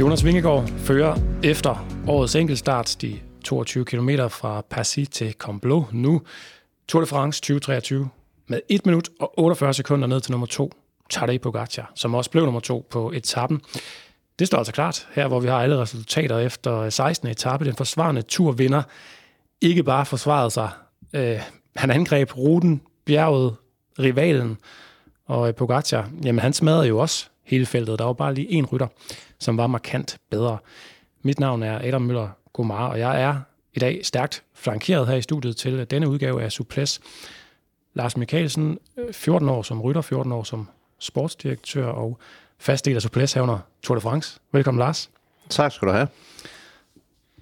Jonas Vingegaard fører efter årets enkeltstart de 22 km fra Passy til Combloux nu Tour de France 2023 med 1 minut og 48 sekunder ned til nummer 2, Tadej Pogacar, som også blev nummer 2 på etappen. Det står altså klart her, hvor vi har alle resultater efter 16. etape. Den forsvarende turvinder ikke bare forsvarede sig. Øh, han angreb ruten, bjerget, rivalen, og Pogacar, jamen han smadrede jo også hele feltet. Der var bare lige en rytter, som var markant bedre. Mit navn er Adam Møller Gomar, og jeg er i dag stærkt flankeret her i studiet til denne udgave af Suples. Lars Mikkelsen, 14 år som rytter, 14 år som sportsdirektør og fast del af Suples herunder Tour de France. Velkommen, Lars. Tak skal du have.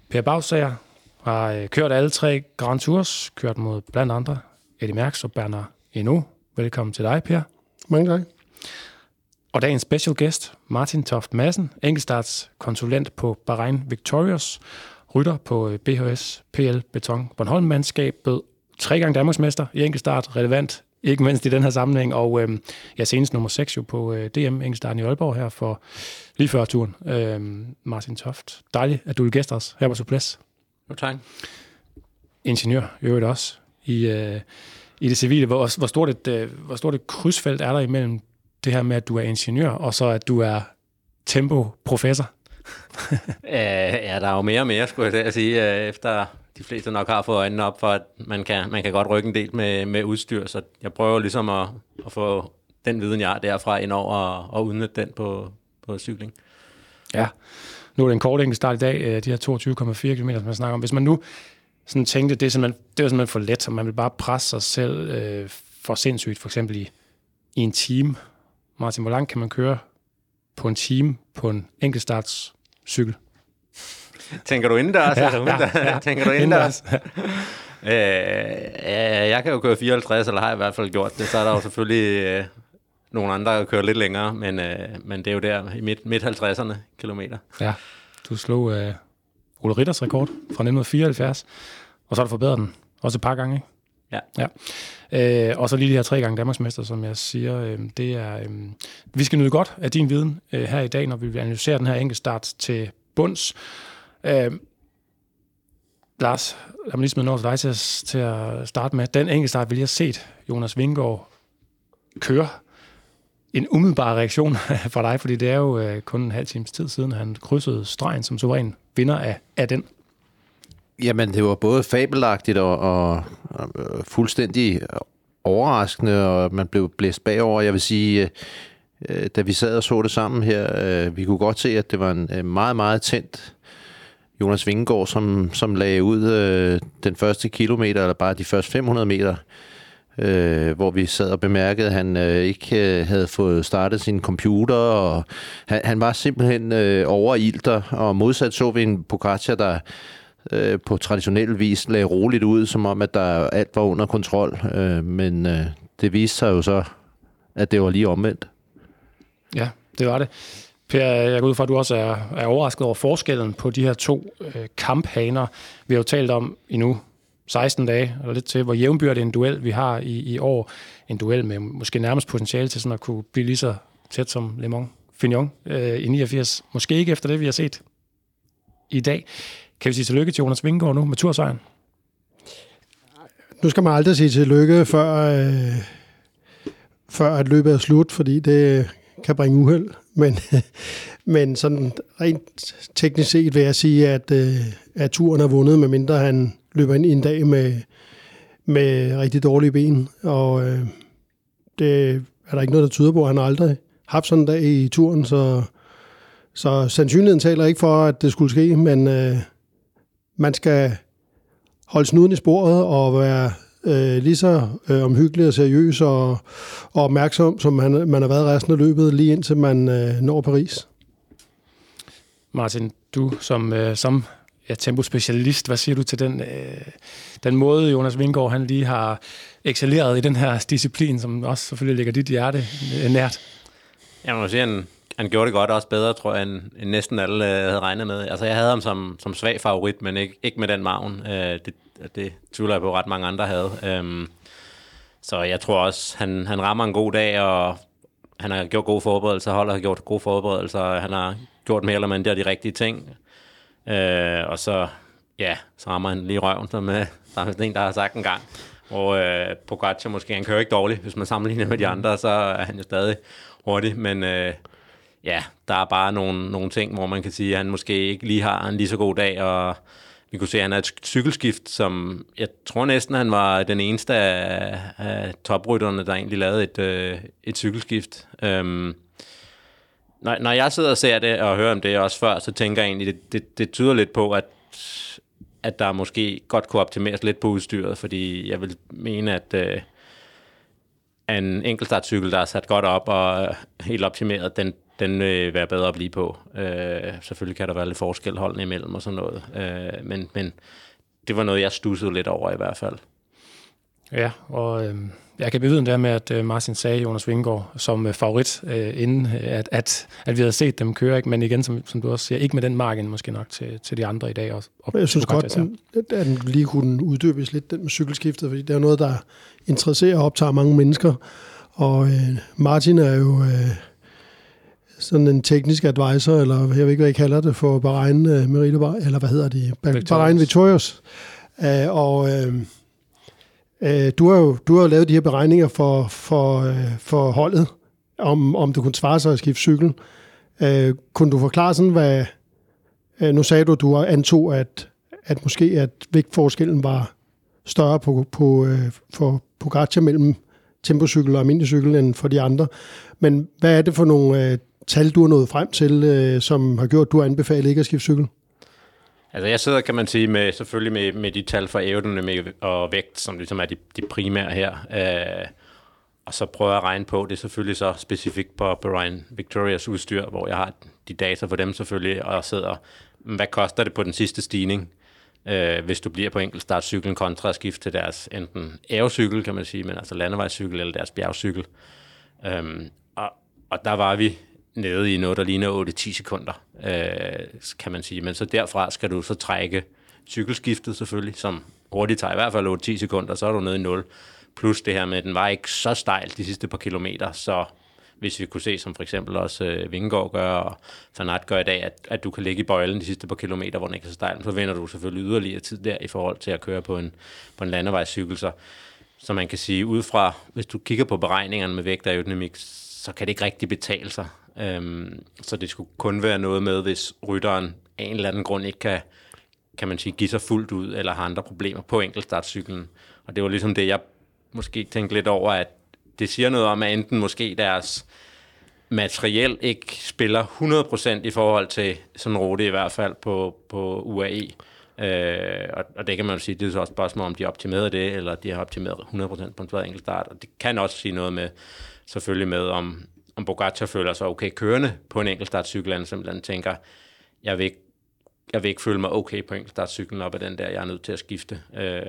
Per Bagsager har øh, kørt alle tre Grand Tours, kørt mod blandt andre Eddie Merckx og Bernard Hinault. Velkommen til dig, Per. Mange tak. Og dagens special guest, Martin Toft Madsen, enkeltstartskonsulent på Bahrain Victorious, rytter på øh, BHS PL Beton Bornholm mandskabet, tre gange Danmarksmester i enkeltstart, relevant, ikke mindst i den her sammenhæng, og øh, ja, senest nummer 6 jo på øh, DM enkeltstarten i Aalborg her for lige før turen. Øh, Martin Toft, dejligt, at du vil gæste os her på Suples. Jo, tak. Ingeniør, i øvrigt også, i, øh, i det civile. Hvor, hvor, stort et, øh, hvor stort et krydsfelt er der imellem det her med, at du er ingeniør, og så at du er tempo-professor? ja, der er jo mere og mere, skulle jeg sige, øh, efter de fleste nok har fået øjnene op for, at man kan, man kan godt rykke en del med, med udstyr, så jeg prøver ligesom at, at få den viden, jeg har derfra ind over og, og udnytte den på, på cykling. Ja, nu er det en kort start i dag, øh, de her 22,4 km, som man snakker om. Hvis man nu sådan tænkte, det er simpelthen, det er simpelthen for let, så man vil bare presse sig selv øh, for sindssygt, for eksempel i, i en time. Martin, hvor langt kan man køre på en time på en enkeltstartscykel? Tænker du indendørs? Ja, eller udendørs? ja, ja. Tænker du indendørs? øh, ja, jeg kan jo køre 54, eller har i hvert fald gjort det. Så er der jo selvfølgelig øh, nogle andre, der kører lidt længere, men, øh, men det er jo der i midt, midt 50'erne kilometer. Ja, du slog øh, Ole Ritters rekord fra 1974, og så har du forbedret den også et par gange, ikke? Ja. ja. Øh, og så lige de her tre gange Danmarksmester, som jeg siger, øh, det er, øh, vi skal nyde godt af din viden øh, her i dag, når vi vil analysere den her enkeltstart til bunds. Øh, Lars, lad mig lige smide noget til dig til at, til at starte med. Den enkeltstart, vi lige har set Jonas Vingård køre, en umiddelbar reaktion fra dig, fordi det er jo øh, kun en halv times tid siden, han krydsede stregen som suveræn vinder af, af den. Jamen, det var både fabelagtigt og, og, og øh, fuldstændig overraskende, og man blev blæst bagover. Jeg vil sige, øh, øh, da vi sad og så det sammen her, øh, vi kunne godt se, at det var en øh, meget, meget tændt Jonas Vingegaard, som, som lagde ud øh, den første kilometer, eller bare de første 500 meter, øh, hvor vi sad og bemærkede, at han øh, ikke øh, havde fået startet sin computer, og han, han var simpelthen øh, overilter, og modsat så vi en Pogacar, der øh, på traditionel vis lagde roligt ud, som om, at der alt var under kontrol. Øh, men øh, det viste sig jo så, at det var lige omvendt. Ja, det var det. Per, jeg går ud fra, at du også er, er overrasket over forskellen på de her to øh, kamphaner. Vi har jo talt om endnu 16 dage, eller lidt til, hvor jævnbyrdig en duel vi har i, i år. En duel med måske nærmest potentiale til sådan at kunne blive lige så tæt som Le Mans Fignon øh, i 89. Måske ikke efter det, vi har set i dag. Kan vi sige tillykke til Jonas Vingegaard nu med tursejren? Nu skal man aldrig sige tillykke, før, øh, før at løbet er slut, fordi det kan bringe uheld. Men, men sådan rent teknisk set vil jeg sige, at, øh, at turen er vundet, medmindre han løber ind i en dag med, med rigtig dårlige ben. Og øh, det er der ikke noget, der tyder på. Han har aldrig haft sådan en dag i turen, så, så sandsynligheden taler ikke for, at det skulle ske, men øh, man skal holde snuden i sporet og være øh, lige så øh, omhyggelig og seriøs og, og opmærksom, som man, man har været resten af løbet, lige indtil man øh, når Paris. Martin, du som, øh, som ja, tempospecialist, hvad siger du til den, øh, den måde, Jonas Vingård han lige har excelleret i den her disciplin, som også selvfølgelig ligger dit hjerte øh, nært? Jeg må sige, han, han gjorde det godt også bedre, tror jeg, end, end næsten alle øh, havde regnet med. Altså, jeg havde ham som, som svag favorit, men ikke, ikke med den maven. Øh, det, det tvivler jeg på, ret mange andre havde. Øh, så jeg tror også, han, han rammer en god dag, og han har gjort gode forberedelser, holdet har gjort gode forberedelser, han har gjort mere eller mindre de rigtige ting. Øh, og så, ja, så rammer han lige røven, som øh, der er en, der har sagt en gang. Og øh, Pogacar måske, han kører ikke dårligt, hvis man sammenligner med de andre, så er han jo stadig hurtig, men øh, ja, der er bare nogle, nogle ting, hvor man kan sige, at han måske ikke lige har en lige så god dag, og vi kunne se, at han er et cykelskift, som jeg tror næsten, han var den eneste af, af toprytterne, der egentlig lavede et, øh, et cykelskift. Øhm, når, når jeg sidder og ser det og hører om det også før, så tænker jeg egentlig, det, det, det tyder lidt på, at, at der måske godt kunne optimeres lidt på udstyret, fordi jeg vil mene, at øh, en enkeltstartcykel, der er sat godt op og øh, helt optimeret, den, den vil være bedre at blive på. Øh, selvfølgelig kan der være lidt forskel holdene imellem og sådan noget, øh, men, men det var noget, jeg stussede lidt over i hvert fald. Ja, og øh, jeg kan bevidne det med, at øh, Martin sagde Jonas Vingård som øh, favorit, øh, inden øh, at, at, at vi havde set dem køre, ikke? men igen, som, som du også siger, ikke med den margin måske nok til, til de andre i dag. Også, og jeg synes godt, at den lige kunne uddybes lidt, den med cykelskiftet, fordi det er noget, der interesserer og optager mange mennesker. Og øh, Martin er jo øh, sådan en teknisk advisor, eller jeg ved ikke, hvad jeg kalder det, for Bahrain øh, Merida, eller hvad hedder de? Bahrain Victorious. Øh, og øh, øh, du, har jo, du har jo lavet de her beregninger for, for, øh, for holdet, om, om det kunne svare sig at skifte cykel. Øh, kunne du forklare sådan, hvad... Øh, nu sagde du, du antog, at, at måske at vægtforskellen var større på, på, øh, for Pogacar mellem tempocykel og almindelig cykel end for de andre. Men hvad er det for nogle øh, tal, du har nået frem til, øh, som har gjort, at du har anbefalet ikke at skifte cykel? Altså jeg sidder, kan man sige, med, selvfølgelig med, med de tal for aerodynamik og vægt, som ligesom er de, de primære her. Øh, og så prøver jeg at regne på, det er selvfølgelig så specifikt på Brian Victorias udstyr, hvor jeg har de data for dem selvfølgelig, og sidder, hvad koster det på den sidste stigning? øh, hvis du bliver på enkeltstartcyklen kontra at skifte til deres enten aerocykel, kan man sige, men altså landevejscykel eller deres bjergcykel. Øhm, og, og der var vi nede i noget, der ligner 8-10 sekunder, øh, kan man sige. Men så derfra skal du så trække cykelskiftet selvfølgelig, som hurtigt tager i hvert fald 8-10 sekunder, så er du nede i 0. Plus det her med, at den var ikke så stejl de sidste par kilometer, så hvis vi kunne se, som for eksempel også øh, Vingegaard gør, og Fanat gør i dag, at, at du kan ligge i bøjlen de sidste par kilometer, hvor den ikke er så stejl, så vinder du selvfølgelig yderligere tid der i forhold til at køre på en, på en landevejscykel. Så, så man kan sige, ud fra, hvis du kigger på beregningerne med vægt og aerodynamik, så kan det ikke rigtig betale sig. Øhm, så det skulle kun være noget med, hvis rytteren af en eller anden grund ikke kan, kan man sige, give sig fuldt ud, eller har andre problemer på enkeltstartcyklen. Og det var ligesom det, jeg måske tænkte lidt over, at det siger noget om, at enten måske deres materiel ikke spiller 100% i forhold til sådan en rute i hvert fald på, på UAE. Øh, og, og det kan man jo sige, det er så også et spørgsmål, om de har optimeret det, eller de har optimeret 100% på en enkelt start. Og det kan også sige noget med, selvfølgelig med, om, om Bogacar føler sig okay kørende på en enkeltstartcykel, han simpelthen tænker, jeg vil, ikke, jeg vil ikke føle mig okay på enkeltstartcyklen op ad den der, jeg er nødt til at skifte. Øh,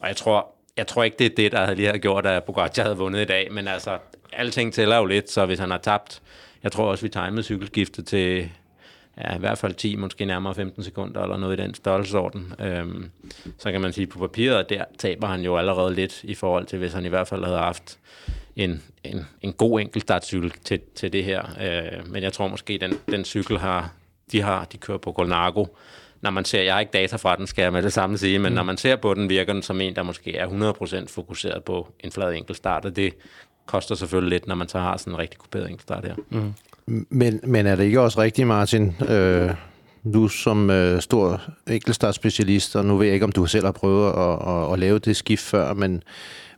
og jeg tror, jeg tror ikke, det er det, der lige har gjort, at Pogacar havde vundet i dag, men altså, alting tæller jo lidt, så hvis han har tabt, jeg tror også, vi timede cykelskiftet til ja, i hvert fald 10, måske nærmere 15 sekunder, eller noget i den størrelsesorden. Øhm, så kan man sige, på papiret, der taber han jo allerede lidt i forhold til, hvis han i hvert fald havde haft en, en, en god enkelt startcykel til, til det her. Øh, men jeg tror måske, den, den cykel har, de har, de kører på Colnago, når man ser, jeg har ikke data fra den, skal jeg med det samme sige, men mm. når man ser på den, virker den som en, der måske er 100% fokuseret på en flad enkeltstart, og det koster selvfølgelig lidt, når man så har sådan en rigtig kuperet enkeltstart her. Mm. Men, men er det ikke også rigtigt, Martin, øh, du som øh, stor enkeltstartspecialist, og nu ved jeg ikke, om du selv har prøvet at, at, at lave det skift før, men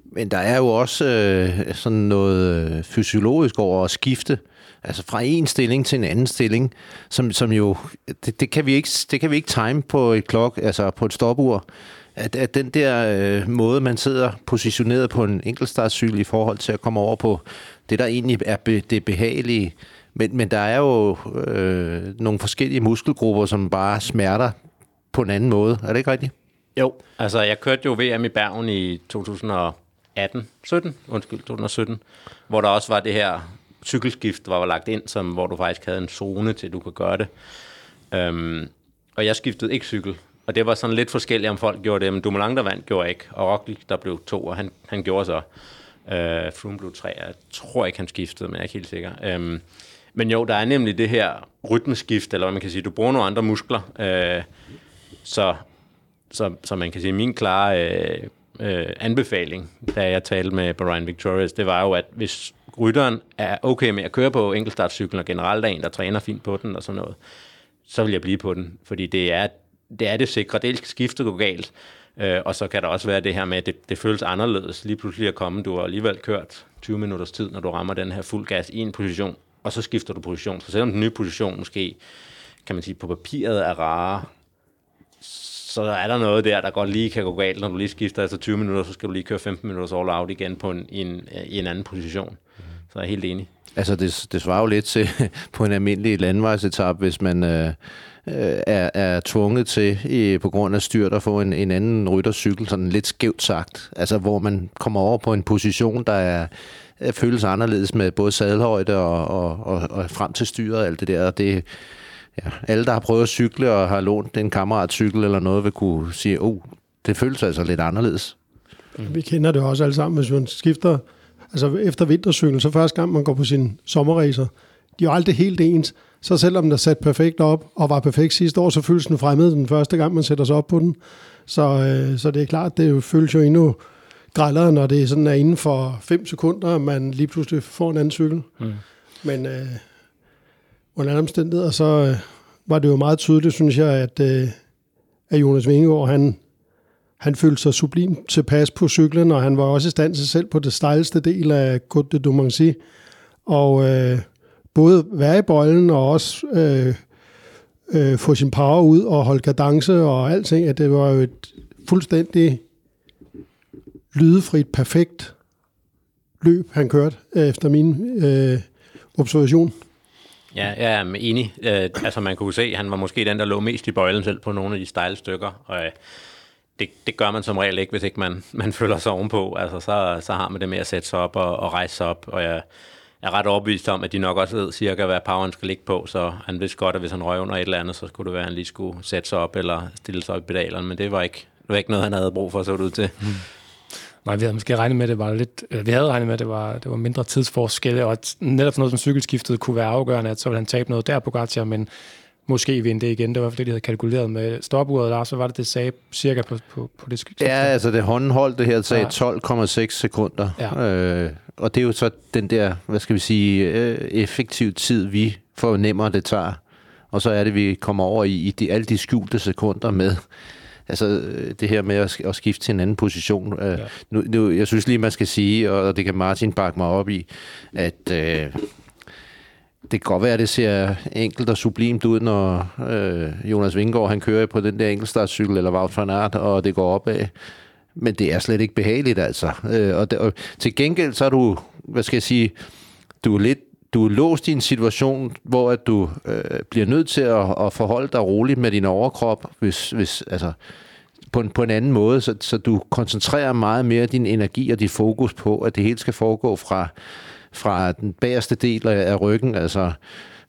men der er jo også øh, sådan noget øh, fysiologisk over at skifte altså fra en stilling til en anden stilling, som, som jo, det, det, kan vi ikke, det kan vi ikke time på et klok, altså på et stopur. At, at den der øh, måde, man sidder positioneret på en enkeltstartscykel i forhold til at komme over på det, der egentlig er be, det behagelige. Men, men der er jo øh, nogle forskellige muskelgrupper, som bare smerter på en anden måde. Er det ikke rigtigt? Jo, altså jeg kørte jo VM i Bergen i 2000 18, 17, undskyld, 2017, hvor der også var det her cykelskift, var lagt ind, som, hvor du faktisk havde en zone til, at du kunne gøre det. Øhm, og jeg skiftede ikke cykel, og det var sådan lidt forskelligt, om folk gjorde det, men Dumoulin, der vandt, gjorde ikke, og Roglic, der blev to, og han, han gjorde så. Øh, Froome blev tre, jeg tror ikke, han skiftede, men jeg er ikke helt sikker. Øhm, men jo, der er nemlig det her rytmeskift, eller hvad man kan sige, du bruger nogle andre muskler, øh, så, så, så man kan sige, min klare øh, øh, anbefaling, da jeg talte med Brian Victorious, det var jo, at hvis rytteren er okay med at køre på enkeltstartcyklen, og generelt er en, der træner fint på den og sådan noget, så vil jeg blive på den, fordi det er det, er det sikre. Dels kan skifte gå galt, øh, og så kan der også være det her med, at det, det føles anderledes lige pludselig at komme. Du har alligevel kørt 20 minutters tid, når du rammer den her fuld gas i en position, og så skifter du position. Så selvom den nye position måske, kan man sige, på papiret er rare, så er der noget der, der godt lige kan gå galt, når du lige skifter efter 20 minutter, så skal du lige køre 15 minutter all out igen på en, i, en, i en anden position. Så jeg er helt enig. Altså, det, det svarer jo lidt til på en almindelig landvejsetap, hvis man øh, er, er tvunget til, i, på grund af styrt, at få en, en anden ryttercykel, sådan lidt skævt sagt. Altså, hvor man kommer over på en position, der er, føles anderledes med både sadelhøjde og, og, og, og frem til styret og alt det der. Det, ja, alle, der har prøvet at cykle og har lånt en kammeratcykel eller noget, vil kunne sige, oh, det føles altså lidt anderledes. Vi kender det også alle sammen, hvis man skifter altså efter vintercyklen, så første gang man går på sin sommerracer, de er jo aldrig helt ens. Så selvom den er sat perfekt op, og var perfekt sidste år, så føles den fremmed den første gang, man sætter sig op på den. Så, øh, så det er klart, det føles jo endnu grældere, når det sådan er inden for 5 sekunder, man lige pludselig får en anden cykel. Mm. Men øh, under alle omstændigheder, så øh, var det jo meget tydeligt, synes jeg, at, øh, at Jonas Vingegaard, han han følte sig sublim tilpas på cyklen, og han var også i stand til selv på det stejleste del af Côte de Domancy. Og øh, både være i bolden og også øh, øh, få sin power ud og holde kadence og alting, at det var jo et fuldstændig lydefrit, perfekt løb, han kørte øh, efter min øh, observation. Ja, jeg er enig. Øh, altså man kunne se, at han var måske den, der lå mest i bøjlen selv på nogle af de stejle stykker. Og, øh, det, det gør man som regel ikke, hvis ikke man, man føler sig ovenpå. Altså, så, så har man det med at sætte sig op og, og rejse sig op, og jeg er ret overbevist om, at de nok også ved cirka, hvad poweren skal ligge på, så han vidste godt, at hvis han røg under et eller andet, så skulle det være, at han lige skulle sætte sig op eller stille sig op i pedalerne, men det var ikke, det var ikke noget, han havde brug for, så ud til. Mm. Nej, vi havde måske regnet med, at det var lidt, vi havde regnet med, at det var, det var mindre tidsforskelle, og at netop noget som cykelskiftet kunne være afgørende, at så ville han tabe noget der på Gatia, men måske vinde det igen. Det var fordi, de havde kalkuleret med stopuret, der, så var det, det sagde cirka på, på, på det skift. Ja, altså det hånden holdt det her, sagde ja. 12,6 sekunder. Ja. Øh, og det er jo så den der, hvad skal vi sige, øh, effektiv tid, vi fornemmer, det tager. Og så er det, vi kommer over i, i de, alle de skjulte sekunder med altså det her med at, at skifte til en anden position. Øh, ja. nu, nu, jeg synes lige, man skal sige, og det kan Martin bakke mig op i, at øh, det kan godt være, at det ser enkelt og sublimt ud, når øh, Jonas Vingård han kører på den der enkeltstartscykel, eller Wout van Aert, og det går opad. Men det er slet ikke behageligt, altså. Øh, og, det, og til gengæld, så er du, hvad skal jeg sige, du er lidt du er låst i en situation, hvor at du øh, bliver nødt til at, at forholde dig roligt med din overkrop, hvis, hvis altså, på en, på en anden måde, så, så du koncentrerer meget mere din energi og dit fokus på, at det hele skal foregå fra, fra den bagerste del af ryggen, altså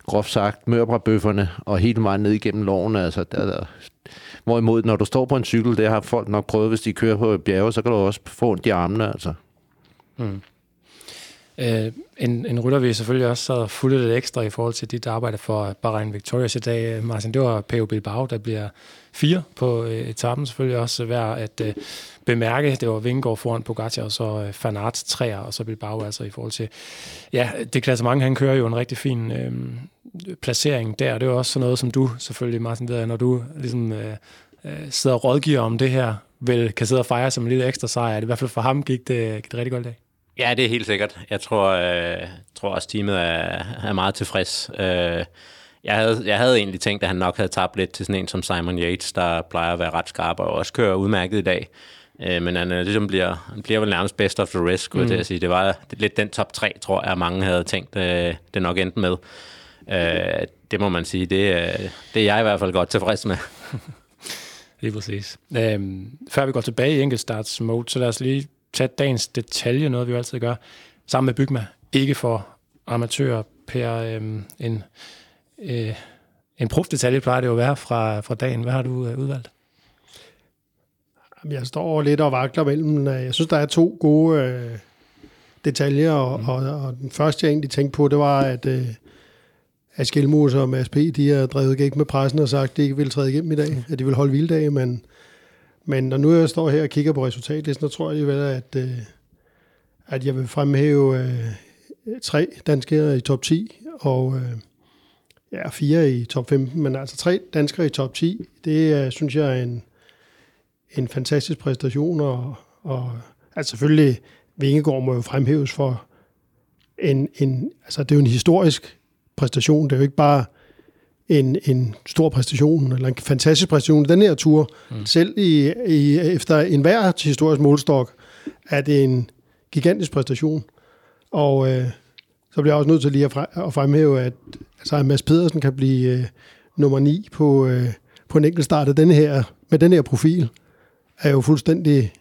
groft sagt mørbrabøfferne, og helt meget ned igennem loven. Altså, der, der. Hvorimod, når du står på en cykel, det har folk nok prøvet, hvis de kører på bjerge, så kan du også få ondt i armene. Altså. Mm. Øh, en, en rytter vi selvfølgelig også så fulgte lidt ekstra i forhold til dit arbejde for Bahrain Victorious i dag, øh, Martin. Det var P.O. Bilbao, der bliver fire på øh, etappen. Selvfølgelig også værd at øh, bemærke. Det var Vingegaard foran Pogacar, og så øh, Fanart træer, og så Bilbao altså i forhold til... Ja, det klassement, han kører jo en rigtig fin øh, placering der. Det er jo også sådan noget, som du selvfølgelig, Martin, ved, når du ligesom... Øh, øh, sidder og rådgiver om det her vel kan sidde og fejre som en lille ekstra sejr. I hvert fald for ham gik det, gik det rigtig godt i dag. Ja, det er helt sikkert. Jeg tror, øh, tror også, teamet er, er meget tilfreds. Øh, jeg, havde, jeg havde egentlig tænkt, at han nok havde tabt lidt til sådan en som Simon Yates, der plejer at være ret skarp og også kører udmærket i dag. Øh, men han, øh, ligesom bliver, han bliver vel nærmest best of the rest, skulle mm. jeg sige. Det var lidt den top 3, tror jeg, mange havde tænkt, øh, det nok endte med. Øh, det må man sige, det, øh, det er jeg i hvert fald godt tilfreds med. Lige præcis. Øhm, før vi går tilbage i enkeltstarts mode, så lad os lige tage dagens detalje, noget vi jo altid gør, sammen med Bygma. Ikke for amatører, Per. Øhm, en, øh, en profdetalje plejer det jo at være fra, fra dagen. Hvad har du øh, udvalgt? Jeg står lidt og vakler mellem. Jeg synes, der er to gode øh, detaljer, og, mm. og, og den første, jeg egentlig tænkte på, det var, at, øh, at Skelmos og Mads P., de har drevet gæk med pressen og sagt, at de ikke vil træde igennem i dag, at de vil holde vilddag, men, men når nu jeg står her og kigger på resultatlisten, så tror jeg vel, at, øh, at jeg vil fremhæve øh, tre danskere i top 10, og øh, ja, fire i top 15, men altså tre danskere i top 10, det øh, synes jeg er en, en fantastisk præstation, og, og altså selvfølgelig, Vingegaard må jo fremhæves for en, en, altså det er jo en historisk præstation, det er jo ikke bare en, en stor præstation, eller en fantastisk præstation. Den her tur, mm. selv i, i, efter enhver historisk målstok, er det en gigantisk præstation. Og øh, så bliver jeg også nødt til lige at, at fremhæve, at, altså, Mads Pedersen kan blive øh, nummer 9 på, øh, på en enkelt start af denne her, med den her profil er jo fuldstændig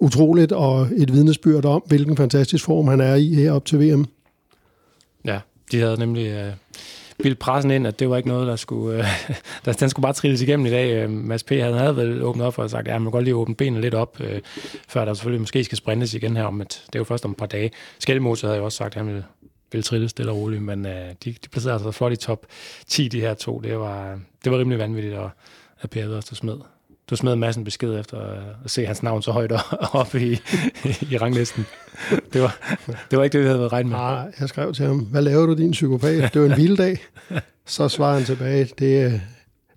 utroligt, og et vidnesbyrd om, hvilken fantastisk form han er i her op til VM. Ja, de havde nemlig øh, bildt pressen ind, at det var ikke noget, der skulle, øh, der, den skulle bare trilles igennem i dag. Øh, Mads P. havde, havde vel åbnet op for og sagt, at ja, man kan godt lige åbne benene lidt op, øh, før der selvfølgelig måske skal sprintes igen her om, at det er jo først om et par dage. Skelmose havde jo også sagt, at han ville, ville trille stille og roligt, men øh, de, de placerede altså flot i top 10, de her to. Det var, det var rimelig vanvittigt, og at Per også smed du smed massen besked efter at se hans navn så højt oppe i, i ranglisten. Det var, det var ikke det, vi havde været regnet med. Nej, jeg skrev til ham, hvad laver du din psykopat? Det var en vild dag. Så svarede han tilbage, det, øh,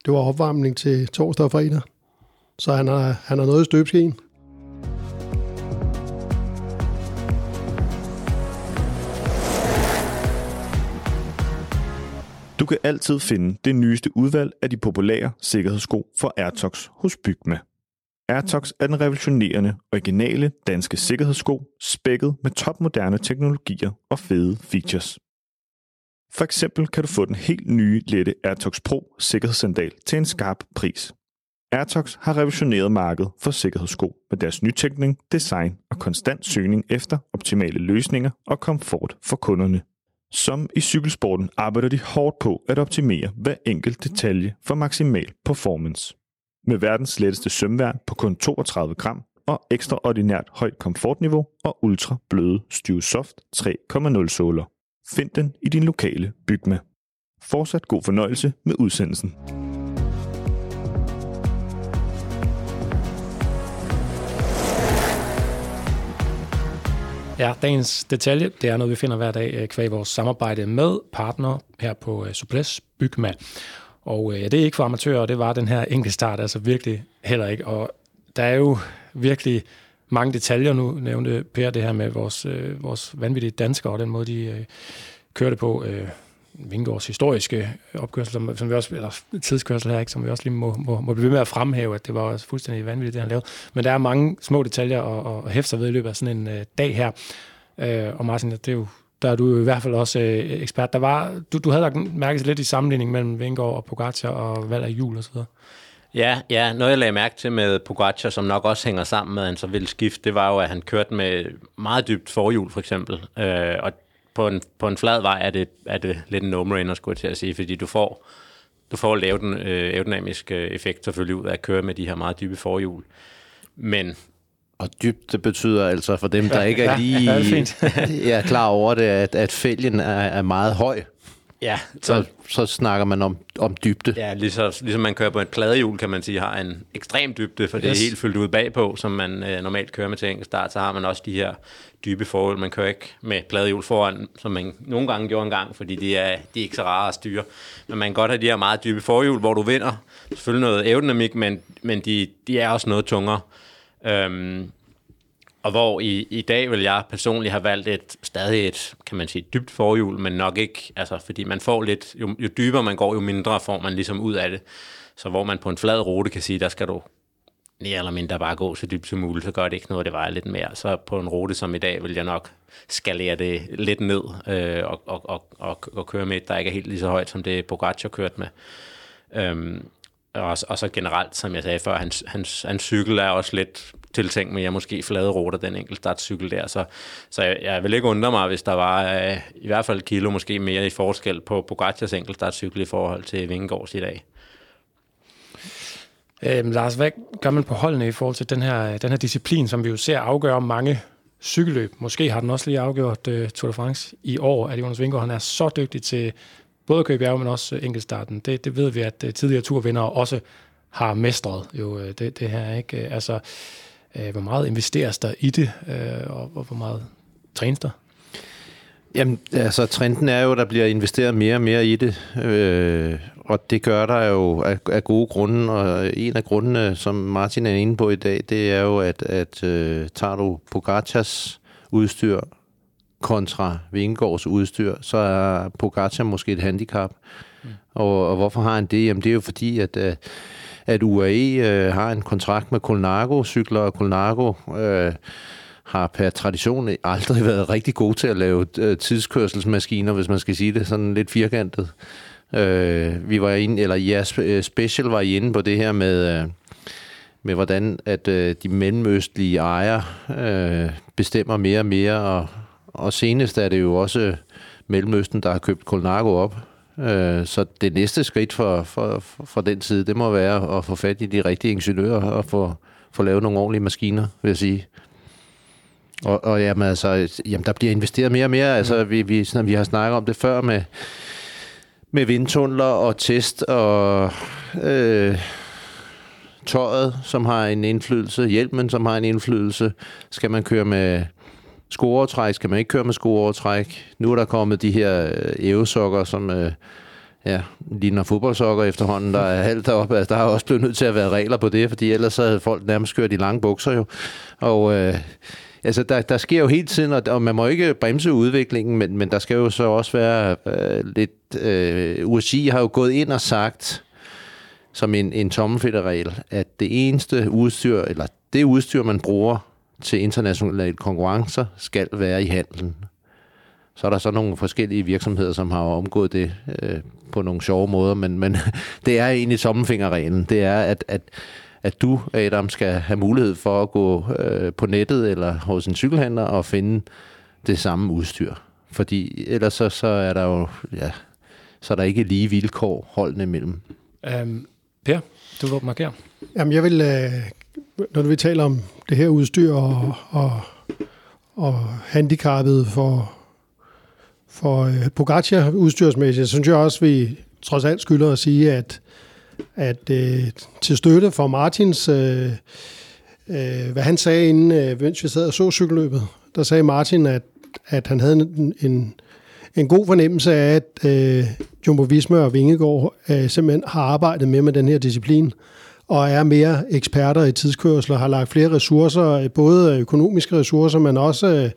det var opvarmning til torsdag og fredag. Så han har, han har noget i støbskeen. Du kan altid finde det nyeste udvalg af de populære sikkerhedssko for Airtox hos Bygma. Airtox er den revolutionerende, originale danske sikkerhedssko, spækket med topmoderne teknologier og fede features. For eksempel kan du få den helt nye lette Airtox Pro sikkerhedssandal til en skarp pris. Airtox har revolutioneret markedet for sikkerhedssko med deres nytænkning, design og konstant søgning efter optimale løsninger og komfort for kunderne. Som i cykelsporten arbejder de hårdt på at optimere hver enkelt detalje for maksimal performance. Med verdens letteste sømværn på kun 32 gram og ekstraordinært højt komfortniveau og ultra bløde Soft 3.0 såler. Find den i din lokale Bygma. Fortsat god fornøjelse med udsendelsen. Ja, dagens detalje, det er noget, vi finder hver dag øh, kvæg vores samarbejde med partner her på øh, Suples Bygma. Og øh, det er ikke for amatører, og det var den her enkelte start altså virkelig heller ikke. Og der er jo virkelig mange detaljer nu, nævnte Per det her med vores, øh, vores vanvittige danskere og den måde, de øh, kørte på. Øh, Vingårds historiske opkørsel, som, som vi også, eller tidskørsel her, ikke, som vi også lige må, må, må blive ved med at fremhæve, at det var fuldstændig vanvittigt, det han lavede. Men der er mange små detaljer at, at hæfte sig ved i løbet af sådan en uh, dag her. Uh, og Martin, det er jo, der er du i hvert fald også uh, ekspert. Der var, du, du havde lagt mærke lidt i sammenligning mellem Vingård og Pogacar og valg af jul og så videre. Ja, ja, noget jeg lagde mærke til med Pogacar, som nok også hænger sammen med, at han så ville skifte, det var jo, at han kørte med meget dybt forhjul, for eksempel. Uh, og på en, på en flad vej er det, er det lidt en no-brainer, skulle jeg til at sige, fordi du får, du får lavet den øh, aerodynamiske effekt selvfølgelig ud af at køre med de her meget dybe forhjul. Men og dybt, det betyder altså for dem, der ikke er lige ja, er, er klar over det, at, at fælgen er, er meget høj. Ja, så, så snakker man om, om dybde. Ja, ligesom, ligesom man kører på et pladehjul, kan man sige, har en ekstrem dybde, for det Yes. er helt fyldt ud bagpå, som man øh, normalt kører med til enkeltstart. Så har man også de her dybe forhold. Man kører ikke med pladehjul foran, som man nogle gange gjorde engang, fordi de er, de er ikke så rare at styre. Men man kan godt have de her meget dybe forhjul, hvor du vinder. Selvfølgelig noget aerodynamik, men, men de, de er også noget tungere. Øhm, og hvor i, i dag vil jeg personligt have valgt et stadig et, kan man sige, dybt forhjul, men nok ikke, altså fordi man får lidt, jo, jo dybere man går, jo mindre får man ligesom ud af det. Så hvor man på en flad rute kan sige, der skal du mere eller mindre bare gå så dybt som muligt, så gør det ikke noget, det vejer lidt mere. Så på en rute som i dag, vil jeg nok skalere det lidt ned øh, og, og, og, og, og køre med et, der ikke er helt lige så højt, som det Pogacar kørte med. Øhm, og, og så generelt, som jeg sagde før, hans, hans, hans cykel er også lidt tiltænkt med, jeg måske flade ruter, den enkelte startcykel der. Så, så jeg, jeg vil ikke undre mig, hvis der var øh, i hvert fald et kilo måske mere i forskel på Pogacars enkelt startcykel i forhold til Vingegaards i dag. Øhm, Lars, hvad gør man på holdene i forhold til den her, den her disciplin, som vi jo ser afgøre mange cykelløb? Måske har den også lige afgjort øh, Tour de France i år, at Jonas Vingegaard han er så dygtig til både at køre bjerge, men også enkeltstarten. Det, det ved vi, at øh, tidligere turvindere også har mestret jo øh, det, det her. ikke? Altså, uh, hvor meget investeres der i det, uh, og, og hvor meget trænes der? Jamen, altså trenden er jo, at der bliver investeret mere og mere i det, øh, og det gør der jo af, af gode grunde, og en af grundene, som Martin er inde på i dag, det er jo, at, at øh, tager du Pogacars udstyr kontra Vingegaards udstyr, så er Pogacar måske et handicap. Mm. Og, og hvorfor har han det? Jamen det er jo fordi, at, øh, at UAE øh, har en kontrakt med Colnago, cykler og Colnago øh, har per tradition aldrig været rigtig gode til at lave øh, tidskørselsmaskiner, hvis man skal sige det sådan lidt firkantet. Øh, vi var inde, eller ja, øh, special var I inde på det her med, øh, med hvordan at øh, de mellemøstlige ejere øh, bestemmer mere og mere, og, og senest er det jo også Mellemøsten, der har købt Colnago op. Øh, så det næste skridt for, for, for, den side, det må være at få fat i de rigtige ingeniører og få, få lavet nogle ordentlige maskiner, vil jeg sige. Og, og jamen, altså, jamen, der bliver investeret mere og mere. Altså, vi, vi, sådan, vi har snakket om det før med, med vindtunneler og test og øh, tøjet, som har en indflydelse, hjelmen, som har en indflydelse. Skal man køre med skoovertræk, skal man ikke køre med scoreovertræk. Nu er der kommet de her øh, ævesokker, som øh, ja, ligner fodboldsokker efterhånden, der er halvt deroppe. Altså, der har også blevet nødt til at være regler på det, fordi ellers så havde folk nærmest kørt i lange bukser jo. Og øh, altså, der, der sker jo hele tiden, og, og man må ikke bremse udviklingen, men, men der skal jo så også være øh, lidt... Øh, USI har jo gået ind og sagt, som en, en tommelfitterregel, at det eneste udstyr, eller det udstyr, man bruger til internationale konkurrencer, skal være i handelen. Så er der så nogle forskellige virksomheder, som har omgået det øh, på nogle sjove måder, men, men det er egentlig tommelfingerreglen. Det er, at, at, at du, Adam, skal have mulighed for at gå øh, på nettet eller hos en cykelhandler og finde det samme udstyr. Fordi ellers så, så er der jo, ja, så er der ikke lige vilkår holdene imellem. Øhm, per, du vil markere. Jamen, jeg vil, øh, når vi taler om det her udstyr og, og, og handicappet for, for øh, Pogacar udstyrsmæssigt, så synes jeg også, vi trods alt skylder at sige, at, at øh, til støtte for Martins, øh, øh, hvad han sagde inden, øh, mens vi sad og så cykelløbet, der sagde Martin, at, at han havde en, en, en god fornemmelse af, at øh, Jumbo Visma og Vingegaard øh, simpelthen har arbejdet med med den her disciplin, og er mere eksperter i tidskørsel og har lagt flere ressourcer, både økonomiske ressourcer, men også øh,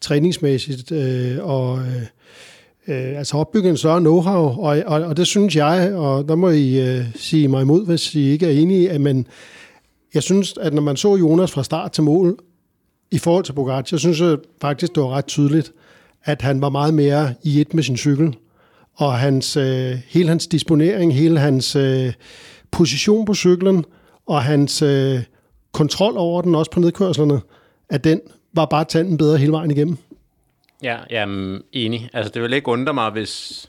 træningsmæssigt, øh, og øh, øh, altså opbygge en større know-how, og, og, og det synes jeg, og der må I øh, sige mig imod, hvis I ikke er enige, at men jeg synes, at når man så Jonas fra start til mål, i forhold til Bogart, jeg synes jeg faktisk, det var ret tydeligt, at han var meget mere i et med sin cykel, og hans, øh, hele hans disponering, hele hans øh, position på cyklen, og hans øh, kontrol over den, også på nedkørslerne, at den var bare tanden bedre hele vejen igennem. Ja, jeg enig. Altså, det vil ikke undre mig, hvis,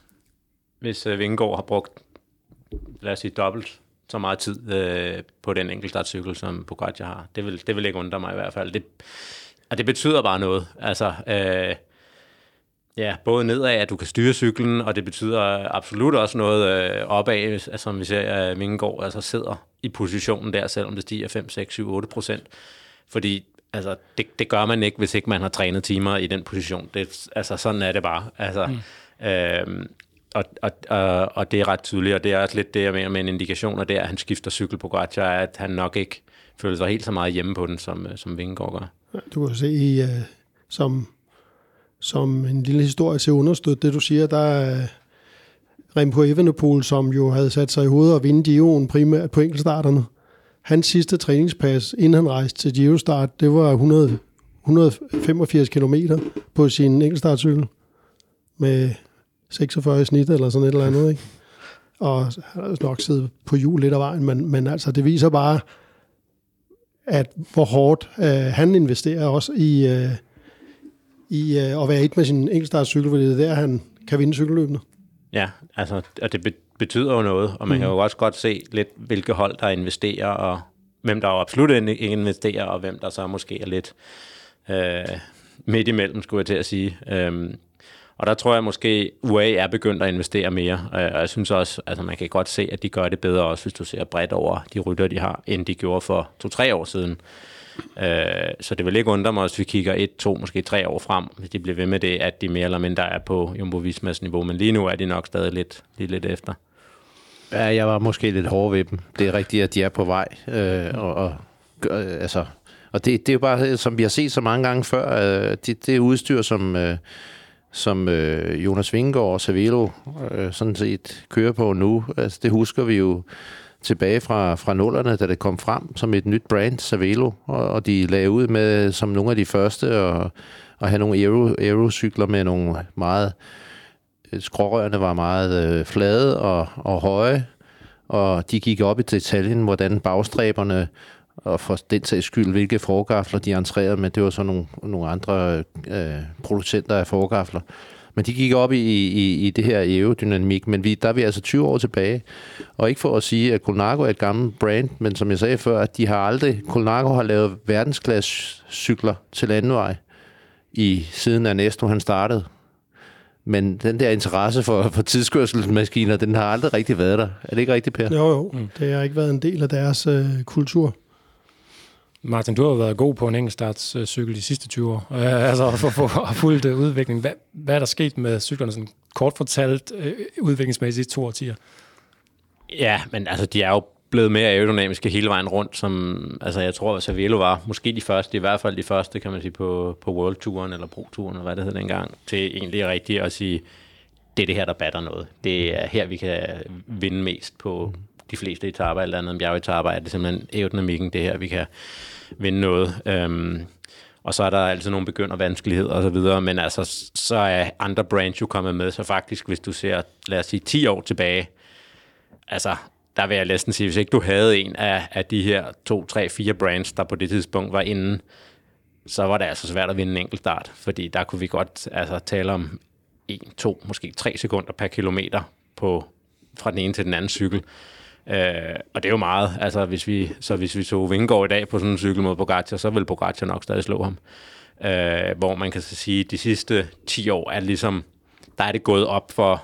hvis øh, Vingegaard har brugt, lad os sige, dobbelt så meget tid øh, på den enkeltstartcykel, som Pogacar har. Det vil, det vil ikke undre mig i hvert fald. Det, og det betyder bare noget. Altså, øh, Ja, både nedad, at du kan styre cyklen, og det betyder absolut også noget øh, opad, altså, som vi ser, at Vingegaard altså sidder i positionen der, selvom det stiger 5, 6, 7, 8 procent. Fordi altså, det, det gør man ikke, hvis ikke man har trænet timer i den position. Det, altså, sådan er det bare. Altså, mm. øhm, og, og, og, og det er ret tydeligt, og det er også lidt det, jeg mener med en indikation, og det er, at han skifter cykel på Pogacar, at han nok ikke føler sig helt så meget hjemme på den, som, som Vingegaard gør. Du kan se, uh, som, som en lille historie til at understøtte det, du siger, der er Remco Evenepoel, som jo havde sat sig i hovedet og vinde Giroen primært på enkeltstarterne. Hans sidste træningspas, inden han rejste til Giro-start, det var 100, 185 km på sin enkeltstartcykel med 46 i snit eller sådan et eller andet. Ikke? Og han har nok siddet på jul lidt af vejen, men, men altså det viser bare, at hvor hårdt øh, han investerer også i, øh, i øh, at være et med sin enkeltstartcykel, fordi det er der, han kan vinde cykelløbene. Ja, altså, og det betyder jo noget, og man mm. kan jo også godt se lidt, hvilke hold, der investerer, og hvem der jo absolut ikke investerer, og hvem der så måske er lidt øh, midt imellem, skulle jeg til at sige. Øhm, og der tror jeg måske, UA er begyndt at investere mere, og jeg synes også, at altså man kan godt se, at de gør det bedre, også hvis du ser bredt over de rytter, de har, end de gjorde for to-tre år siden. Øh, så det vil ikke undre mig, hvis vi kigger et, to, måske tre år frem, hvis de bliver ved med det, at de mere eller mindre er på Jumbo Vismas niveau, men lige nu er de nok stadig lidt, lidt, lidt efter. Ja, jeg var måske lidt hård ved dem. Det er rigtigt, at de er på vej, øh, og, og øh, altså, og det, det er jo bare, som vi har set så mange gange før, øh, det, det udstyr, som, øh, som øh, Jonas Vingegaard og Savelo øh, sådan set kører på nu, altså, det husker vi jo tilbage fra, fra nullerne, da det kom frem som et nyt brand, Savelo, og, og de lagde ud med som nogle af de første og, og have nogle aero, aerocykler med nogle meget øh, skrårørene var meget øh, flade og, og høje, og de gik op i detaljen, hvordan bagstræberne og for den sags skyld, hvilke forgafler de entrerede med. Det var så nogle, nogle andre øh, producenter af forgafler. Men de gik op i, i, i det her aerodynamik, men vi, der er vi altså 20 år tilbage. Og ikke for at sige, at Colnago er et gammelt brand, men som jeg sagde før, at de har aldrig, Colnago har lavet verdensklasse cykler til landevej i siden Ernesto han startede. Men den der interesse for, for tidskørselsmaskiner, den har aldrig rigtig været der. Er det ikke rigtigt, Per? Jo, jo. Mm. Det har ikke været en del af deres øh, kultur. Martin, du har været god på en enkeltstartscykel de sidste 20 år. øh, altså for, at få fuldt udvikling. Hvad, hvad er der sket med cyklerne, sådan kort fortalt øh, udviklingsmæssigt to årtier? Ja, men altså, de er jo blevet mere aerodynamiske hele vejen rundt, som altså, jeg tror, at Cervelo var måske de første, i hvert fald de første, kan man sige, på, på World Touren eller Pro Touren, eller hvad det hed dengang, til egentlig rigtigt at sige, det er det her, der batter noget. Det er her, vi kan vinde mest på de fleste etaper, eller andet bjergetaper, er det simpelthen aerodynamikken, det her, vi kan vinde noget. Øhm, og så er der altid nogle begynder vanskeligheder og så videre, men altså, så er andre brands jo kommet med, så faktisk, hvis du ser, lad os sige, 10 år tilbage, altså, der vil jeg næsten sige, hvis ikke du havde en af, af de her to, tre, fire brands, der på det tidspunkt var inde, så var det altså svært at vinde en enkelt start, fordi der kunne vi godt altså, tale om 1, 2, måske 3 sekunder per kilometer på, fra den ene til den anden cykel. Øh, og det er jo meget. Altså, hvis vi, så hvis vi så Vingegaard i dag på sådan en cykel mod Pogacar, så vil Pogacar nok stadig slå ham. Øh, hvor man kan så sige, at de sidste 10 år er ligesom, der er det gået op for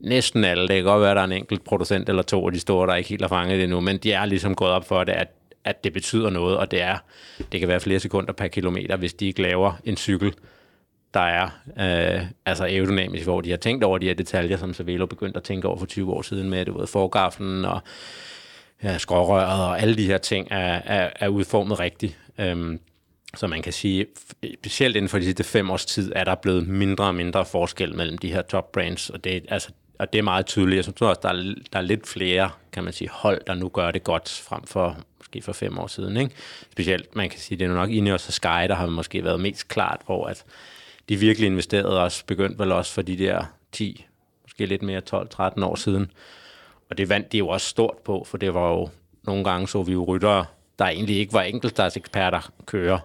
næsten alle. Det kan godt være, at der er en enkelt producent eller to af de store, der ikke helt har fanget det endnu, men de er ligesom gået op for det, at, at det betyder noget, og det er, det kan være flere sekunder per kilometer, hvis de ikke laver en cykel, der er øh, altså aerodynamisk, hvor de har tænkt over de her detaljer, som Cervelo begyndte at tænke over for 20 år siden med, det ved, forgaflen og ja, skrårøret og alle de her ting er, er, er udformet rigtigt. Øhm, så man kan sige, specielt inden for de sidste fem års tid, er der blevet mindre og mindre forskel mellem de her top brands, og det, altså, og det er meget tydeligt. Jeg synes også, der er, der er lidt flere, kan man sige, hold, der nu gør det godt, frem for måske for fem år siden. Ikke? Specielt, man kan sige, det er nok Ineos og Sky, der har måske været mest klart, hvor at de virkelig investerede også, begyndte vel også for de der 10, måske lidt mere 12-13 år siden. Og det vandt de jo også stort på, for det var jo, nogle gange så vi jo ryttere, der egentlig ikke var enkeltstartseksperter, køre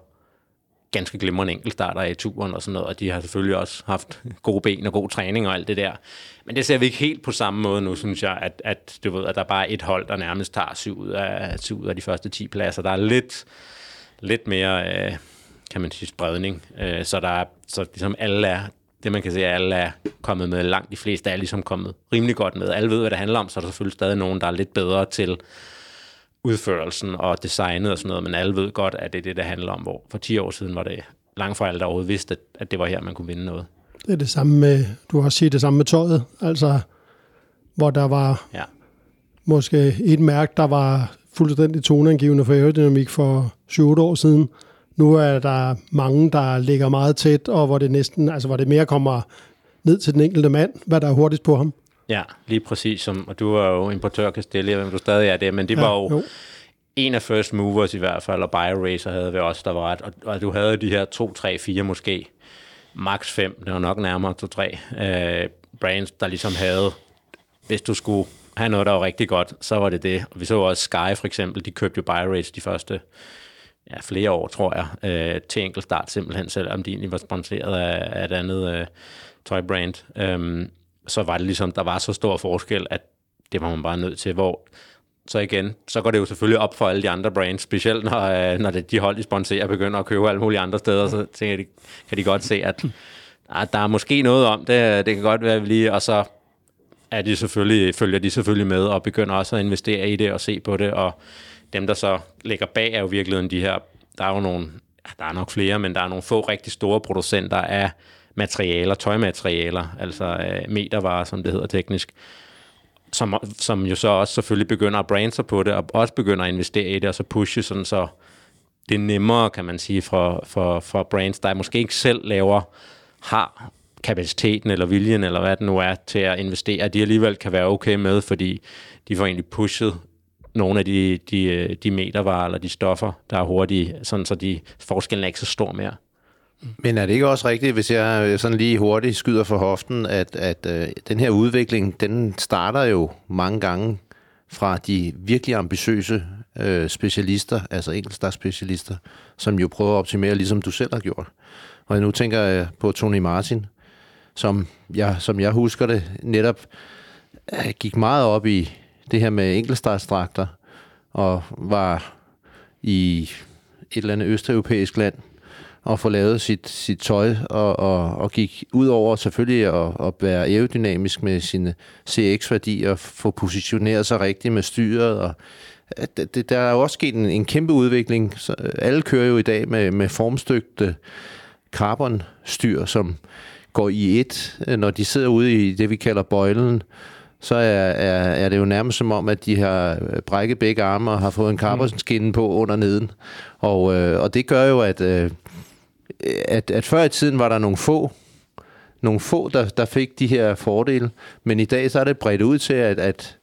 ganske glimrende enkeltstarter i turen og sådan noget, og de har selvfølgelig også haft gode ben og god træning og alt det der. Men det ser vi ikke helt på samme måde nu, synes jeg, at, at, du ved, at der bare er et hold, der nærmest tager syv ud af, syv ud af de første 10 pladser. Der er lidt, lidt mere... Øh, kan man sige, spredning. Øh, så der er, så ligesom alle er det man kan se, at alle er kommet med, langt de fleste er ligesom kommet rimelig godt med. Alle ved, hvad det handler om, så er der selvfølgelig stadig nogen, der er lidt bedre til udførelsen og designet og sådan noget, men alle ved godt, at det er det, det handler om, hvor for 10 år siden var det langt fra alle, der overhovedet vidste, at, at det var her, man kunne vinde noget. Det er det samme med, du har også sige det samme med tøjet, altså hvor der var Ja. måske et mærke, der var fuldstændig toneangivende for aerodynamik for 7-8 år siden. Nu er der mange, der ligger meget tæt, og hvor det næsten, altså hvor det mere kommer ned til den enkelte mand, hvad der er hurtigst på ham. Ja, lige præcis. Som, og du var jo importør Castelli, om du stadig er det, men det ja, var jo, jo. en af first movers i hvert fald, og BioRacer havde vi også, der var ret. Og, og du havde de her 2, 3, 4 måske, max 5, det var nok nærmere 2, 3 øh, brands, der ligesom havde, hvis du skulle have noget, der var rigtig godt, så var det det. Og vi så også Sky for eksempel, de købte jo BioRacer de første ja, flere år, tror jeg, øh, til enkeltstart simpelthen, selvom de egentlig var sponsoreret af, af et andet øh, tøjbrand. Øhm, så var det ligesom, der var så stor forskel, at det var man bare nødt til, hvor så igen, så går det jo selvfølgelig op for alle de andre brands, specielt når, øh, når det, de hold, de sponsorer, begynder at købe alle mulige andre steder, så tænker de, kan de godt se, at ah, der er måske noget om det, øh, det kan godt være, at vi lige, og så er de selvfølgelig, følger de selvfølgelig med og begynder også at investere i det og se på det, og dem, der så ligger bag, er jo virkelig de her, der er jo nogle, der er nok flere, men der er nogle få rigtig store producenter af materialer, tøjmaterialer, altså øh, metervarer, som det hedder teknisk, som, som jo så også selvfølgelig begynder at brande sig på det, og også begynder at investere i det, og så pushe sådan, så det er nemmere, kan man sige, for, for, for brands, der måske ikke selv laver, har kapaciteten eller viljen, eller hvad det nu er, til at investere, de alligevel kan være okay med, fordi de får egentlig pushet nogle af de, de, øh, de metervarer eller de stoffer, der er hurtige, sådan så de, forskellen er ikke så stor mere. Men er det ikke også rigtigt, hvis jeg øh, sådan lige hurtigt skyder for hoften, at, at øh, den her udvikling, den starter jo mange gange fra de virkelig ambitiøse øh, specialister, altså enkeltstartsspecialister, som jo prøver at optimere, ligesom du selv har gjort. Og nu tænker jeg på Tony Martin, som jeg, som jeg husker det, netop øh, gik meget op i det her med enkeltstartsdragter, og var i et eller andet østeuropæisk land, og få lavet sit, sit tøj, og, og, og gik ud over selvfølgelig at, at være aerodynamisk med sine CX-værdier, og få positioneret sig rigtigt med styret, og det, det, der er jo også sket en, en kæmpe udvikling. Så øh, alle kører jo i dag med, med formstøgte carbonstyr, som går i et, øh, når de sidder ude i det, vi kalder bøjlen, så er, er, er det jo nærmest som om, at de har brækket begge arme og har fået en carbonskinne på under neden. Og, øh, og det gør jo, at, øh, at, at før i tiden var der nogle få, nogle få der, der fik de her fordele, men i dag så er det bredt ud til, at, at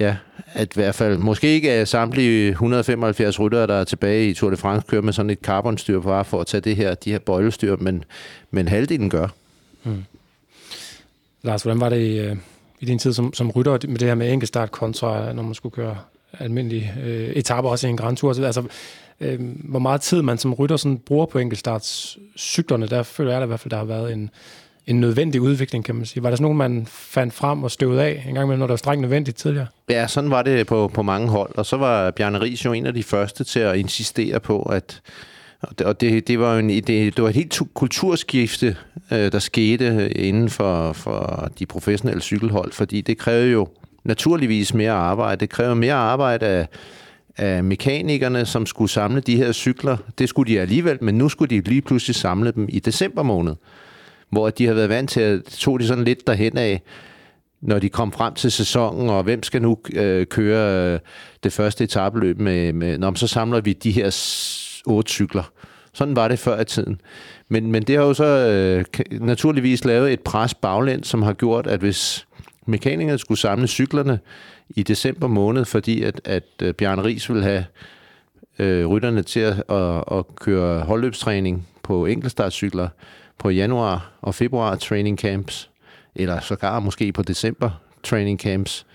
Ja, at i hvert fald, måske ikke samtlige 175 ryttere, der er tilbage i Tour de France, kører med sådan et carbonstyr bare for at tage det her, de her bøjlestyr, men, men halvdelen gør. Mm. Lars, hvordan var det i, din tid som, som rytter med det her med enkeltstart kontra, når man skulle køre almindelige øh, etaper også i en Grand Tour? Altså, øh, hvor meget tid man som rytter sådan bruger på enkeltstartscyklerne, der føler jeg da i hvert fald, der har været en, en nødvendig udvikling, kan man sige. Var der sådan nogen, man fandt frem og støvede af en gang imellem, når det var strengt nødvendigt tidligere? Ja, sådan var det på, på mange hold, og så var Bjarne Ries jo en af de første til at insistere på, at og det, det, var jo en, det, det var et helt kulturskifte, øh, der skete øh, inden for, for de professionelle cykelhold, fordi det krævede jo naturligvis mere arbejde. Det krævede mere arbejde af, af mekanikerne, som skulle samle de her cykler. Det skulle de alligevel, men nu skulle de lige pludselig samle dem i december måned, hvor de har været vant til at tog de sådan lidt derhen af, når de kom frem til sæsonen, og hvem skal nu øh, køre øh, det første etabeløb med, med når så samler vi de her otte cykler. Sådan var det før i tiden. Men, men det har jo så øh, naturligvis lavet et pres baglæns, som har gjort, at hvis mekanikerne skulle samle cyklerne i december måned, fordi at, at øh, Bjørn Ries ville have øh, rytterne til at, at, at køre holdløbstræning på enkeltstartcykler på januar og februar training camps, eller sågar måske på december training camps,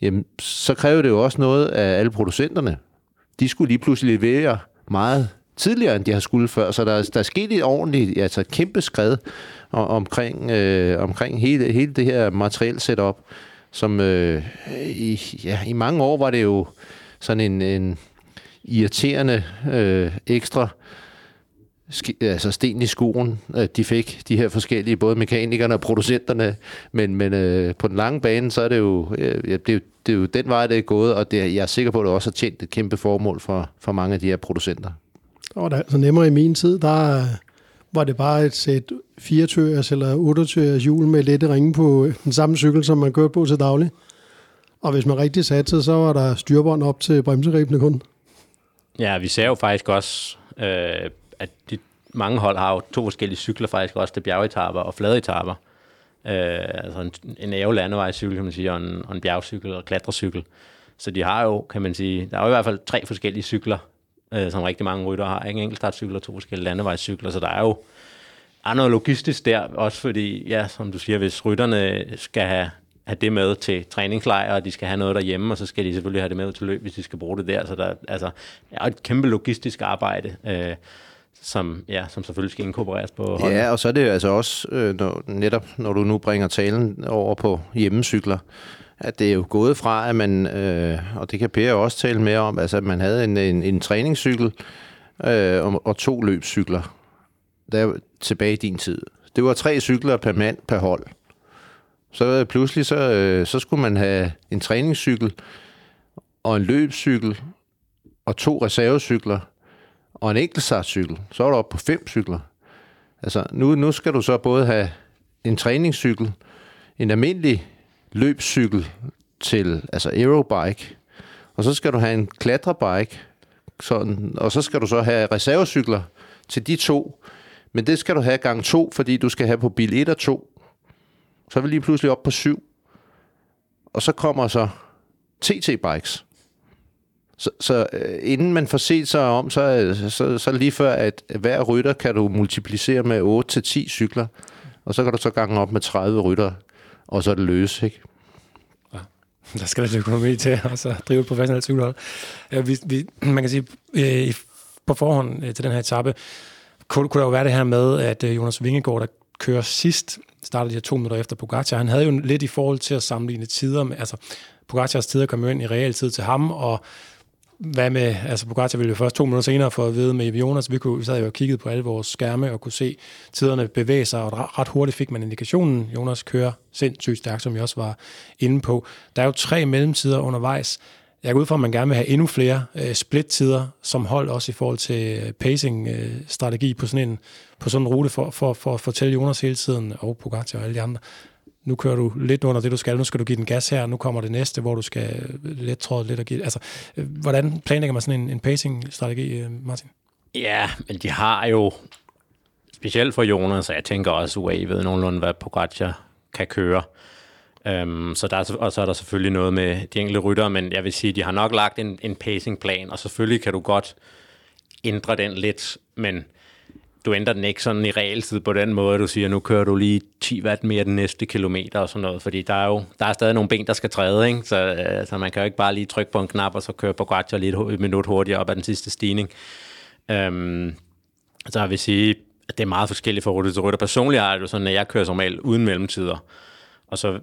jamen, så kræver det jo også noget af alle producenterne. De skulle lige pludselig levere meget tidligere, end de har skulle før, så der, der er sket et ordentligt, altså et kæmpe skred omkring, øh, omkring hele, hele det her materiel setup, som øh, i, ja, i mange år var det jo sådan en, en irriterende øh, ekstra sk- altså sten i skoen, de fik, de her forskellige, både mekanikerne og producenterne, men, men øh, på den lange bane, så er det jo, øh, det, er jo det er jo den vej, det er gået, og det, jeg er sikker på, at det også har tjent et kæmpe formål for, for mange af de her producenter. Og det altså nemmere i min tid, der øh, var det bare et sæt 4 eller 8 hjul med lette ringe på øh, den samme cykel, som man kørte på til daglig. Og hvis man rigtig satte så var der styrbånd op til bremseribene kun. Ja, vi ser jo faktisk også, øh, at de, mange hold har jo to forskellige cykler faktisk også til bjergetapper og fladeetapper. Øh, altså en, en ævelandevejscykel, kan man sige, og en, og en bjergcykel og klatrecykel. Så de har jo, kan man sige, der er jo i hvert fald tre forskellige cykler, øh, som rigtig mange rytter har. Ikke? En enkeltstartcykler to forskellige landevejscykler, så der er jo er noget logistisk der, også fordi, ja, som du siger, hvis rytterne skal have, have det med til træningslejr, og de skal have noget derhjemme, og så skal de selvfølgelig have det med til løb, hvis de skal bruge det der. Så der altså, er et kæmpe logistisk arbejde, øh, som, ja, som selvfølgelig skal inkorporeres på holdet. Ja, og så er det altså også, øh, når, netop når du nu bringer talen over på hjemmecykler, at det er jo gået fra, at man, øh, og det kan Per også tale mere om, altså at man havde en, en, en træningscykel øh, og, og to løbscykler der tilbage i din tid. Det var tre cykler per mand per hold. Så øh, pludselig så, øh, så skulle man have en træningscykel og en løbscykel og to reservecykler og en enkeltstartcykel. Så var du oppe på fem cykler. Altså, nu, nu skal du så både have en træningscykel, en almindelig løbscykel til altså aerobike, og så skal du have en klatrebike, sådan, og så skal du så have reservecykler til de to, men det skal du have gang to, fordi du skal have på bil 1 og 2. Så er vi lige pludselig op på 7. Og så kommer så TT-bikes. Så, så øh, inden man får set sig om, så, så, så lige før, at hver rytter kan du multiplicere med 8-10 cykler, og så kan du så gange op med 30 rytter, og så er det løs, ikke? Ja. Der skal lidt økonomi til at så drive et professionelt cykelhold. Ja, vi, vi, man kan sige, øh, på forhånd øh, til den her etape, kunne, kunne der jo være det her med, at øh, Jonas Vingegaard, der kører sidst, startede de her to minutter efter Pogacar, han havde jo lidt i forhold til at sammenligne tider med, altså Pogacars tider kom jo ind i realtid til ham, og hvad med, altså Pogacar ville jo først to minutter senere få at vide med Jonas, vi, kunne, vi sad jo og kiggede på alle vores skærme og kunne se tiderne bevæge sig, og ret hurtigt fik man indikationen. Jonas kører sindssygt stærkt, som vi også var inde på. Der er jo tre mellemtider undervejs. Jeg går ud fra, at man gerne vil have endnu flere øh, split-tider som hold, også i forhold til pacing-strategi øh, øh på sådan en på sådan en rute, for, for, for at fortælle Jonas hele tiden, og Pogacar og alle de andre, nu kører du lidt under det, du skal, nu skal du give den gas her, nu kommer det næste, hvor du skal let tråde lidt og give... Altså, øh, hvordan planlægger man sådan en, en pacing-strategi, øh, Martin? Ja, men de har jo, specielt for Jonas, og jeg tænker også, UAE ved nogenlunde, hvad Pogacar kan køre. Um, så der er, og så er der selvfølgelig noget med de enkelte ryttere, men jeg vil sige, de har nok lagt en, en pacingplan, og selvfølgelig kan du godt ændre den lidt, men du ændrer den ikke sådan i realtid på den måde, du siger, nu kører du lige 10 watt mere den næste kilometer og sådan noget, fordi der er jo der er stadig nogle ben, der skal træde, ikke? Så, øh, så man kan jo ikke bare lige trykke på en knap, og så køre på Pogacar lige et, et minut hurtigere op ad den sidste stigning. Øhm, så jeg vil sige, at det er meget forskelligt fra rute til rute. Personligt er det jo sådan, at jeg kører som regel uden mellemtider, og så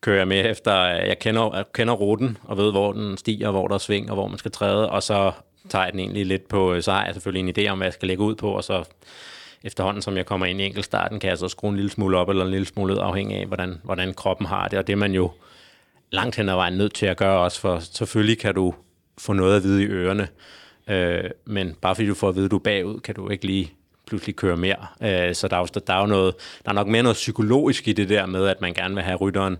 kører jeg med efter, jeg kender, jeg kender ruten og ved, hvor den stiger, hvor der er sving og hvor man skal træde, og så tager jeg den egentlig lidt på, øh, så har jeg selvfølgelig en idé om, hvad jeg skal lægge ud på, og så efterhånden, som jeg kommer ind i enkeltstarten, kan jeg så skrue en lille smule op eller en lille smule ud, afhængig af, hvordan, hvordan kroppen har det, og det er man jo langt hen ad vejen nødt til at gøre også, for selvfølgelig kan du få noget at vide i ørerne, øh, men bare fordi du får at vide, at du er bagud, kan du ikke lige pludselig køre mere. Øh, så der er, jo, der er jo noget, der er nok mere noget psykologisk i det der med, at man gerne vil have rytteren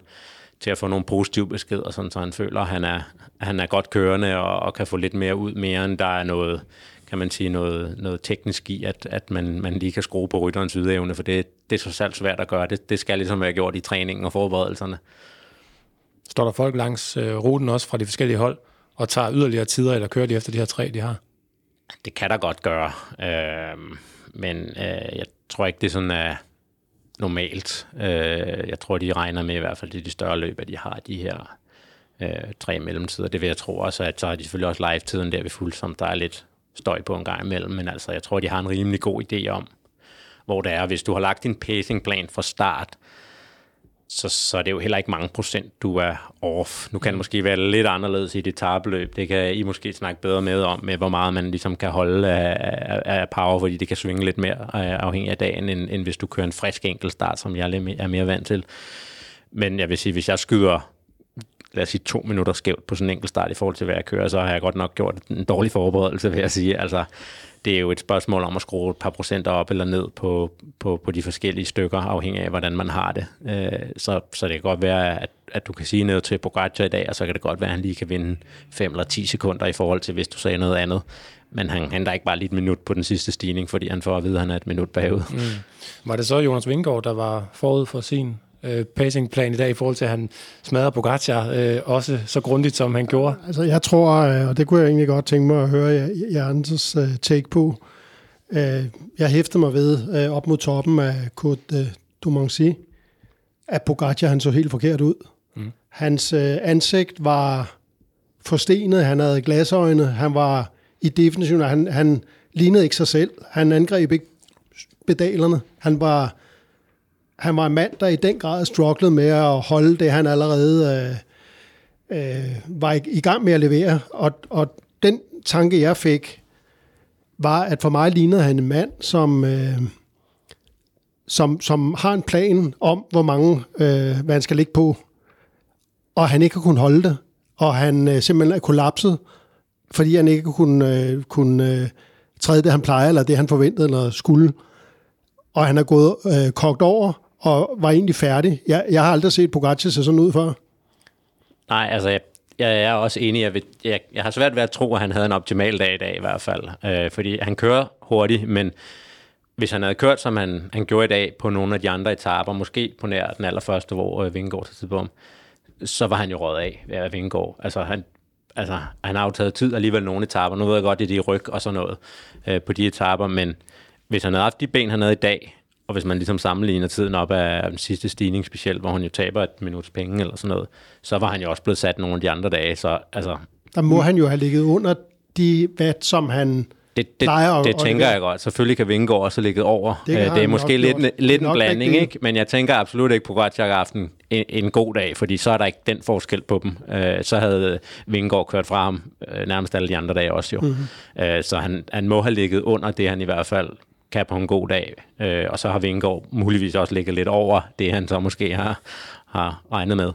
til at få nogle positive beskeder, sådan, så han føler, at han er, at han er godt kørende og, og kan få lidt mere ud, mere end der er noget, kan man sige, noget, noget teknisk i, at, at man, man lige kan skrue på rytterens ydeevne, for det, det er så selv svært at gøre. Det, det skal ligesom være gjort i træningen og forberedelserne. Står der folk langs øh, ruten også fra de forskellige hold, og tager yderligere tider, eller kører de efter de her tre, de har? Det kan der godt gøre, øh, men øh, jeg tror ikke, det er sådan er normalt. Øh, jeg tror, de regner med i hvert fald, det de større løb, at de har de her øh, tre mellemtider. Det vil jeg tro også, at så har de selvfølgelig også live-tiden der ved fuld, som der er lidt støj på en gang imellem, men altså, jeg tror, de har en rimelig god idé om, hvor det er, hvis du har lagt din pacingplan fra start, så, så er det jo heller ikke mange procent, du er off. Nu kan det måske være lidt anderledes i det tabeløb. Det kan I måske snakke bedre med om, med hvor meget man ligesom kan holde af, af power, fordi det kan svinge lidt mere øh, afhængig af dagen, end, end hvis du kører en frisk enkeltstart, som jeg er mere vant til. Men jeg vil sige, hvis jeg skyder lad os sige, to minutter skævt på sådan en enkelt start i forhold til, hvad jeg kører, så har jeg godt nok gjort en dårlig forberedelse, vil jeg sige. Altså, det er jo et spørgsmål om at skrue et par procenter op eller ned på, på, på de forskellige stykker, afhængig af, hvordan man har det. Øh, så, så det kan godt være, at, at du kan sige noget til Pogacar i dag, og så kan det godt være, at han lige kan vinde 5 eller 10 sekunder i forhold til, hvis du sagde noget andet. Men han henter ikke bare lige et minut på den sidste stigning, fordi han får at vide, at han er et minut bagud. Mm. Var det så Jonas Vingård, der var forud for sin øh, pacingplan i dag i forhold til, at han smadrer Pogacar øh, også så grundigt, som han gjorde? Altså jeg tror, øh, og det kunne jeg egentlig godt tænke mig at høre Jørgens øh, take på. Øh, jeg hæftede mig ved øh, op mod toppen af Côte du Mancy, at Pogacar han så helt forkert ud. Mm. Hans øh, ansigt var forstenet, han havde glasøjne, han var i definitionen, han, han lignede ikke sig selv. Han angreb ikke pedalerne. Han var han var en mand, der i den grad strugglede med at holde det, han allerede øh, øh, var i, i gang med at levere. Og, og den tanke, jeg fik, var, at for mig lignede han en mand, som, øh, som, som har en plan om, hvor mange øh, hvad han skal ligge på, og han ikke har kunnet holde det, og han øh, simpelthen er kollapset, fordi han ikke kunne, øh, kunne øh, træde det, han plejer, eller det, han forventede, eller skulle. Og han er gået øh, kogt over, og var egentlig færdig. Jeg, jeg har aldrig set Pogacar se sådan ud før. Nej, altså jeg, jeg er også enig. Jeg, jeg, jeg har svært ved at tro, at han havde en optimal dag i dag i hvert fald. Øh, fordi han kører hurtigt, men hvis han havde kørt, som han, han gjorde i dag på nogle af de andre etaper, måske på nær den allerførste, hvor øh, Vingegaard til tidspunkt, så var han jo råd af ved Vingegaard. Altså han, altså, han har jo taget tid alligevel nogle etaper. Nu ved jeg godt, det er de ryg og sådan noget øh, på de etaper, men hvis han havde haft de ben, han havde i dag, og hvis man ligesom sammenligner tiden op af den sidste stigning specielt, hvor han jo taber et minuts penge eller sådan noget, så var han jo også blevet sat nogle af de andre dage. Så, altså, der må han jo have ligget under de vat, som han det, det, plejer det, det tænker jeg godt. Selvfølgelig kan Vingegaard også ligget over. Det, det er måske lidt, gjort. lidt en blanding, ikke, ikke? men jeg tænker absolut ikke på Pogacar aften en, en god dag, fordi så er der ikke den forskel på dem. Uh, så havde Vingegaard kørt fra ham uh, nærmest alle de andre dage også jo. Mm-hmm. Så han, han må have ligget under det, han i hvert fald kan på en god dag. Øh, og så har Vingård muligvis også ligget lidt over det, han så måske har, har regnet med.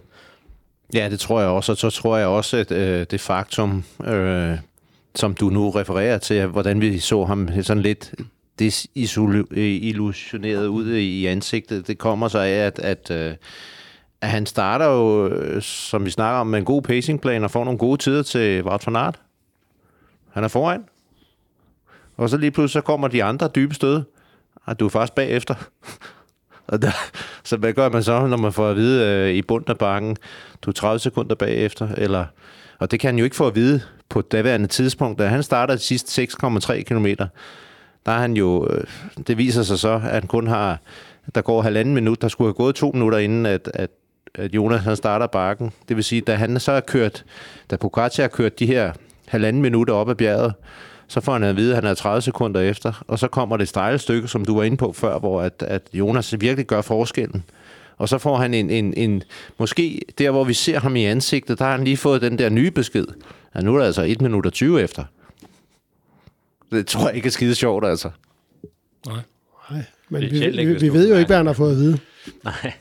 Ja, det tror jeg også. Og så tror jeg også, at øh, det faktum, øh, som du nu refererer til, hvordan vi så ham sådan lidt desillusioneret øh, ud i ansigtet, det kommer så af, at, at, øh, at han starter jo, øh, som vi snakker om, med en god pacingplan og får nogle gode tider til Wout van Aert. Han er foran. Og så lige pludselig så kommer de andre dybe stød, og du er faktisk bagefter. og der, så hvad gør man så, når man får at vide øh, i bunden af bakken, du er 30 sekunder bagefter, eller, og det kan han jo ikke få at vide på daværende tidspunkt. Da han starter de sidste 6,3 km, der er han jo, øh, det viser sig så, at han kun har, der går halvanden minut, der skulle have gået to minutter inden, at, at, at Jonas han starter bakken. Det vil sige, da han så har kørt, da Pogacar har kørt de her halvanden minutter op ad bjerget, så får han at vide, at han er 30 sekunder efter, og så kommer det stejle stykke, som du var inde på før, hvor at, at Jonas virkelig gør forskellen. Og så får han en, en, en, måske der, hvor vi ser ham i ansigtet, der har han lige fået den der nye besked. Ja, nu er det altså 1 minut og 20 efter. Det tror jeg ikke er skide sjovt, altså. Nej. Nej, men vi, vi, vi, vi ved jo ikke, hvad han har fået at vide. Nej.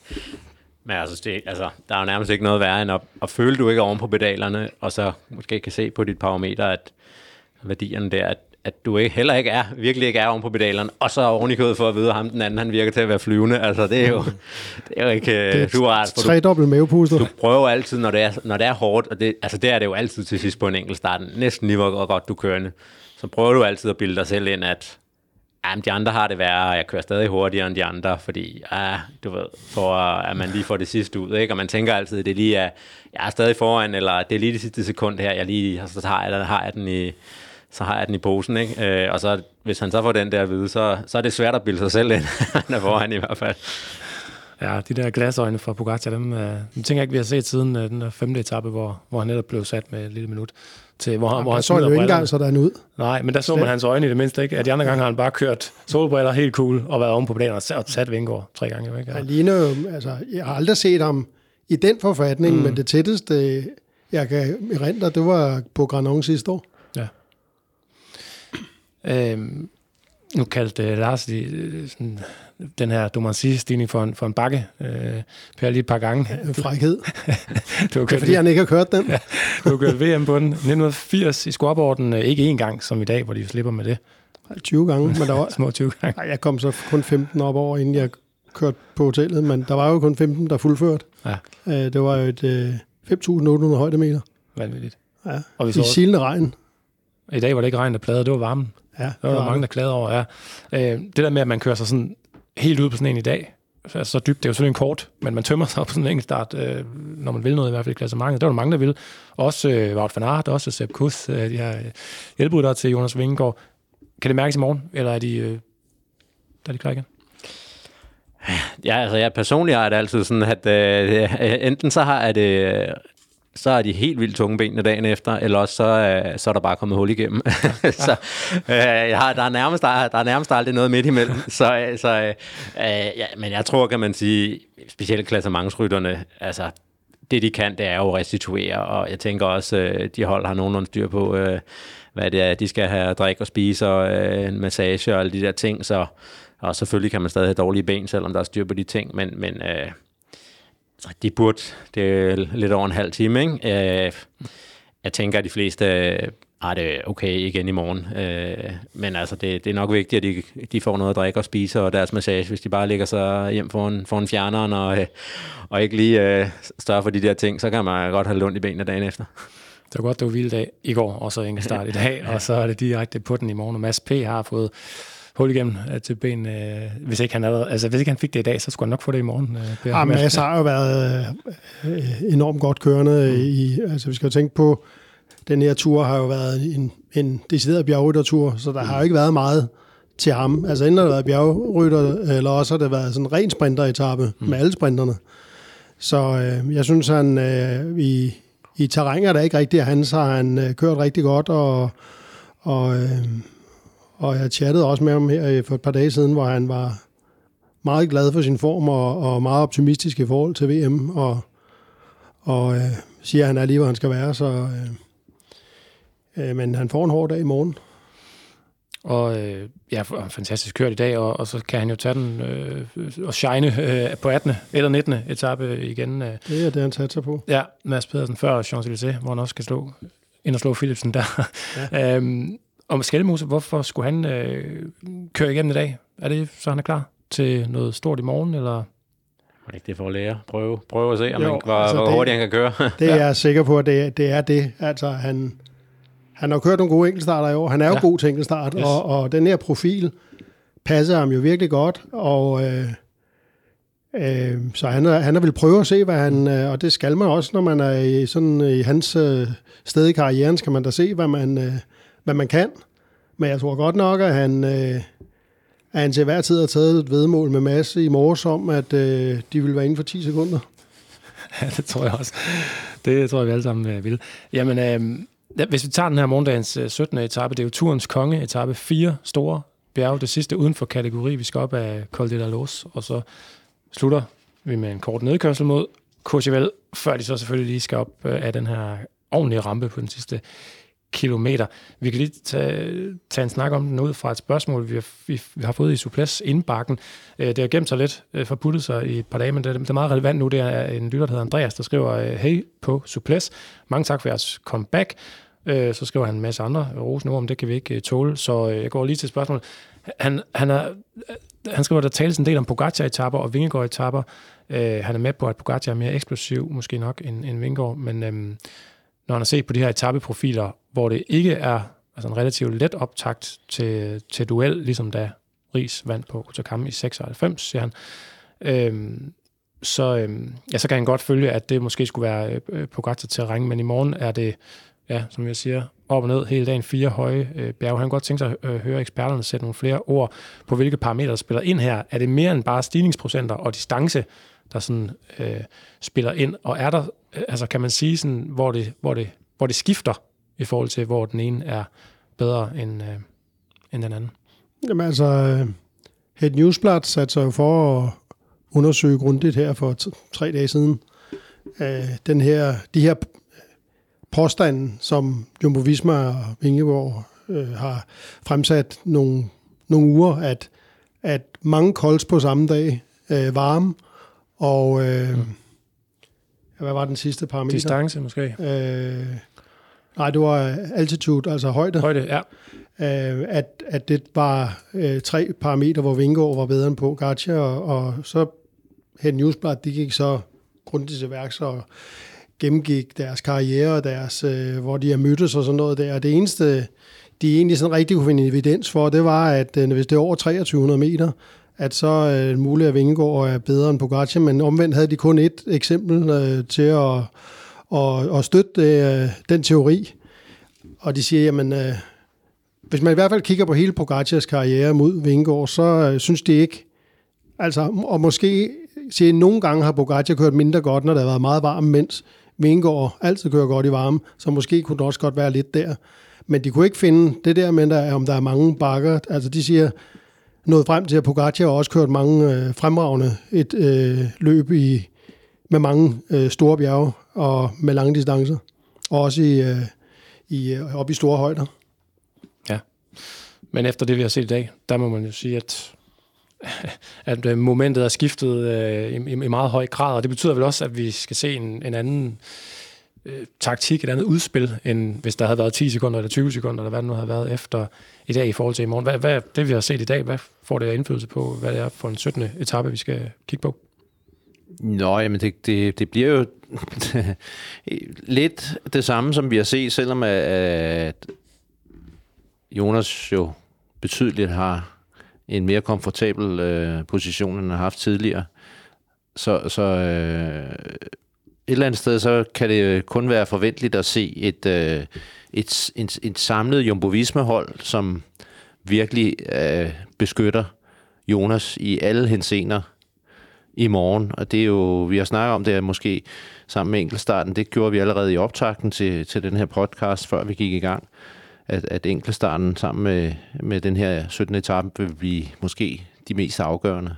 Men altså, det, altså, der er jo nærmest ikke noget værre end at, at føle, du ikke er oven på pedalerne, og så måske kan se på dit parameter, at værdierne der, at, at du ikke, heller ikke er, virkelig ikke er oven på pedalerne, og så oven i kødet for at vide, at ham den anden, han virker til at være flyvende. Altså, det er jo, det er jo ikke det er du ret. Tre dobbelt mavepuster. Du prøver altid, når det er, når det er hårdt, og det, altså det er det jo altid til sidst på en enkelt start, næsten lige hvor godt du kører så prøver du altid at bilde dig selv ind, at Jamen, de andre har det værre, og jeg kører stadig hurtigere end de andre, fordi, ja, du ved, for at man lige får det sidste ud, ikke? Og man tænker altid, at det lige er, jeg er stadig foran, eller det er lige det sidste sekund her, jeg lige, så har jeg, har jeg den i, så har jeg den i posen, ikke? Øh, og så, hvis han så får den der at vide, så, så er det svært at bilde sig selv ind. han er foran i hvert fald. Ja, de der glasøjne fra Pogacar, dem, øh, dem tænker jeg ikke, vi har set siden øh, den der femte etape, hvor, hvor han netop blev sat med et lille minut. Til, hvor, han, hvor han så jo ikke engang sådan ud. Nej, men der så man hans øjne i det mindste ikke. At de andre gange har han bare kørt solbriller helt cool og været oven på planen og sat- Vingård tre gange. jo, Ikke? Han ligner jo, altså, jeg har aldrig set ham i den forfatning, mm. men det tætteste, jeg kan erindre, det var på Granon sidste år. Øhm, nu kaldte uh, Lars de, øh, sådan, den her Domancy-stigning for en, for en bakke. Øh, per lige et par gange. En frækhed. Du har Det er kørt, fordi, han ikke har kørt den. du har kørt VM på den. 1980 i scoreboarden. øh, Ikke én gang som i dag, hvor de slipper med det. 20 gange, men der var, Små 20 gange. Ej, jeg kom så kun 15 op over, inden jeg kørte på hotellet, men der var jo kun 15, der fuldført. Ja. Øh, Det var jo et øh, 5.800 højdemeter. Vanvittigt. Ja. Og vi I så, silende regn. i dag var det ikke regn, der plade, det var varmen. Ja, Der var der mange, der klagede over, ja. Øh, det der med, at man kører sig sådan helt ud på sådan en i dag, altså så dybt, det er jo selvfølgelig en kort, men man tømmer sig på sådan en enkelt start, øh, når man vil noget, i hvert fald i klassementet. Der var der mange, der ville. Også øh, Wout van Aert, også Sepp Kuss, øh, de her øh, hjælpere til Jonas Vingegaard. Kan det mærkes i morgen, eller er de, øh, der er de klar igen? Ja, altså jeg personligt har det altid sådan, at øh, enten så har det øh, så er de helt vildt tunge benene dagen efter, eller også så, øh, så er der bare kommet hul igennem. så øh, jeg har, der, er nærmest, der, er, der er nærmest aldrig noget midt imellem. så øh, så øh, øh, ja, men jeg tror, kan man sige, specielt klassementsrytterne, altså det de kan, det er jo at restituere, og jeg tænker også, øh, de hold har nogenlunde styr på, øh, hvad det er, de skal have drikke og spise, og øh, en massage og alle de der ting, så og selvfølgelig kan man stadig have dårlige ben, selvom der er styr på de ting, men, men øh, de burde, det er lidt over en halv time, ikke? Øh, jeg tænker, at de fleste øh, har det okay igen i morgen. Øh, men altså, det, det er nok vigtigt, at de, de får noget at drikke og spise, og deres massage, hvis de bare ligger sig hjem foran, foran fjerneren, og, øh, og ikke lige øh, større for de der ting, så kan man godt have lunt i benene dagen efter. Det var godt, det var hviledag i går, og så ingen start i dag, og så er det direkte på den i morgen. Og Mads P. har fået hul igennem øh, til ben. Øh, hvis, ikke han allerede, altså, hvis ikke han fik det i dag, så skulle han nok få det i morgen. Øh. Ja, Mads har jo været øh, enormt godt kørende. I, altså, vi skal jo tænke på, den her tur har jo været en, en decideret bjergryttertur, så der har jo ikke været meget til ham. Altså enten har det været bjergrytter, eller også har det været sådan en ren sprinteretappe mm. med alle sprinterne. Så øh, jeg synes, han øh, i, i terrænger, der ikke rigtig er hans, har han øh, kørt rigtig godt, og, og, øh, og jeg chattede også med ham her øh, for et par dage siden, hvor han var meget glad for sin form og, og meget optimistisk i forhold til VM, og, og øh, siger, at han er lige, hvor han skal være, så... Øh, øh, men han får en hård dag i morgen. Og øh, ja, fantastisk kørt i dag, og, og så kan han jo tage den øh, og shine øh, på 18. eller 19. etape igen. Øh. Det er det, han satser på. Ja, Mads Pedersen før Champs-Élysées, hvor han også skal slå, ind og slå Philipsen der. Ja. øhm, og Skelmose, hvorfor skulle han øh, køre igennem i dag? Er det så, han er klar til noget stort i morgen, eller? Må ikke det for at lære? Prøve, prøve at se, om Jo, man, hvor, altså hvor det- hurtigt han kan køre. Det er jeg sikker på, at det, det er det. Altså, han, han har kørt nogle gode enkeltstarter i år. Han er jo Ja. god til enkeltstart, Yes. og, og den her profil passer ham jo virkelig godt. Og øh, øh, så han, er, han er vil prøve at se, hvad han... Øh, og det skal man også, når man er i, sådan, i hans øh, sted i karrieren, skal man da se, hvad man, øh, hvad man kan. Men jeg tror godt nok, at han... Øh, at han til hver tid har taget et vedmål med masse i morges om, at øh, de vil være inden for 10 sekunder. Ja, det tror jeg også. Det tror jeg, vi alle sammen øh, vil. Jamen, øh, hvis vi tager den her morgendagens øh, 17. etape, det er jo turens konge, etape 4 store bjerge, det sidste uden for kategori. Vi skal op af Col de la Los, og så slutter vi med en kort nedkørsel mod Courchevel, før de så selvfølgelig lige skal op øh, af den her ordentlige rampe på den sidste kilometer. Vi kan lige tage, tage en snak om den ud fra et spørgsmål, vi har, vi, vi har fået i Suples indbakken. Øh, Det har gemt sig lidt, øh, forputtet sig i et par dage, men det, er- det er meget relevant nu. Det er en lytter, der hedder Andreas, der skriver, øh, hey på Suples, mange tak for jeres comeback. Øh, Så skriver han en masse andre rosende ord, om det kan vi ikke øh, tåle, så øh, jeg går lige til spørgsmålet. Han, han, er, øh, han skriver, der tales en del om Pogacar-etapper og Vingegaard-etapper. Øh, han er med på, at Pogacar er mere eksplosiv, måske nok, end, end Vingegaard, men øhm, når han har set på de her etappeprofiler, hvor det ikke er altså en relativt let optakt til, til duel, ligesom da Ries vandt på Otakam i 96, siger han, øhm, så, øhm, ja, så kan han godt følge, at det måske skulle være øh, Pogacar til ringe, men i morgen er det, ja, som jeg siger, op og ned hele dagen, fire høje øh, bjerge. Han kunne godt tænke sig at øh, høre eksperterne sætte nogle flere ord på, hvilke parametre der spiller ind her. Er det mere end bare stigningsprocenter og distance, der sådan øh, spiller ind? Og er der, altså kan man sige sådan, hvor det, hvor det, hvor det skifter i forhold til, hvor den ene er bedre end, øh, end den anden? Jamen altså, øh, Head Newsblad satte sig jo for at undersøge grundigt her for tre dage siden. Øh, den her, de her påstanden, som Jumbo Visma og Vingegaard øh, har fremsat nogle, nogle uger, at, at mange kolds på samme dag, øh, varme, og øh, mm. Hvad var den sidste parameter? Distance måske? Øh, nej, det var altitude, altså højde. Højde, ja. Øh, at, at det var øh, tre parametre, hvor Vingegaard var bedre end på Gacha, og, og så Head Newsblad, de gik så grundigt til værks og gennemgik deres karriere, deres, øh, hvor de har mødtes og sådan noget der. Det eneste, de egentlig sådan rigtig kunne finde evidens for, det var, at øh, hvis det er over 2300 meter, at så er øh, muligt, at Vingegaard er bedre end Pogacar, men omvendt havde de kun et eksempel øh, til at, at, at støtte øh, den teori. Og de siger, jamen, øh, hvis man i hvert fald kigger på hele Pogacars karriere mod Vingegaard, så øh, synes de ikke, altså, og måske siger, nogle gange har Pogacar kørt mindre godt, når der har været meget varmt, mens Vingegaard altid kører godt i varme, så måske kunne det også godt være lidt der. Men de kunne ikke finde det der med, der, om der er mange bakker. Altså de siger nået frem til, at Pogacar har også kørt mange øh, fremragende et øh, løb i, med mange øh, store bjerge og med lange distancer. Og også i, øh, i, øh, op i store højder. Ja, men efter det, vi har set i dag, der må man jo sige, at at øh, momentet er skiftet øh, i, i meget høj grad, og det betyder vel også, at vi skal se en, en anden øh, taktik, et andet udspil, end hvis der havde været 10 sekunder eller 20 sekunder, eller hvad det nu havde været efter i dag i forhold til i morgen. Hvad, hvad det, vi har set i dag, hvad får det indflydelse på, hvad det er for en 17. etape, vi skal kigge på? Nå, jamen det, det, det bliver jo lidt det samme, som vi har set, selvom at Jonas jo betydeligt har en mere komfortabel øh, position, end han har haft tidligere. Så, så øh, et eller andet sted, så kan det øh, kun være forventeligt at se et, øh, et, et, et samlet Jumbo hold som virkelig øh, beskytter Jonas i alle hensener i morgen. Og det er jo, vi har snakket om det måske sammen med enkeltstarten, det gjorde vi allerede i optakten til, til den her podcast, før vi gik i gang at, at enkeltstarten sammen med, med den her 17. etape vil blive måske de mest afgørende.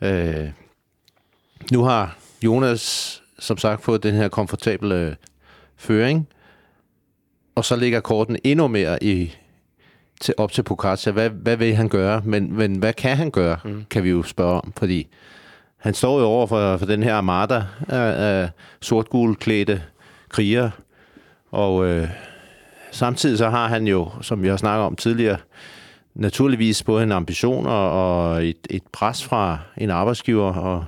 Øh, nu har Jonas som sagt fået den her komfortable føring, og så ligger korten endnu mere i, til, op til Pogacar. Hvad, hvad vil han gøre? Men, men hvad kan han gøre, mm. kan vi jo spørge om, fordi han står jo over for, for den her armada af, af sort klædte kriger, og øh, Samtidig så har han jo, som vi har snakket om tidligere, naturligvis både en ambition og et, et pres fra en arbejdsgiver og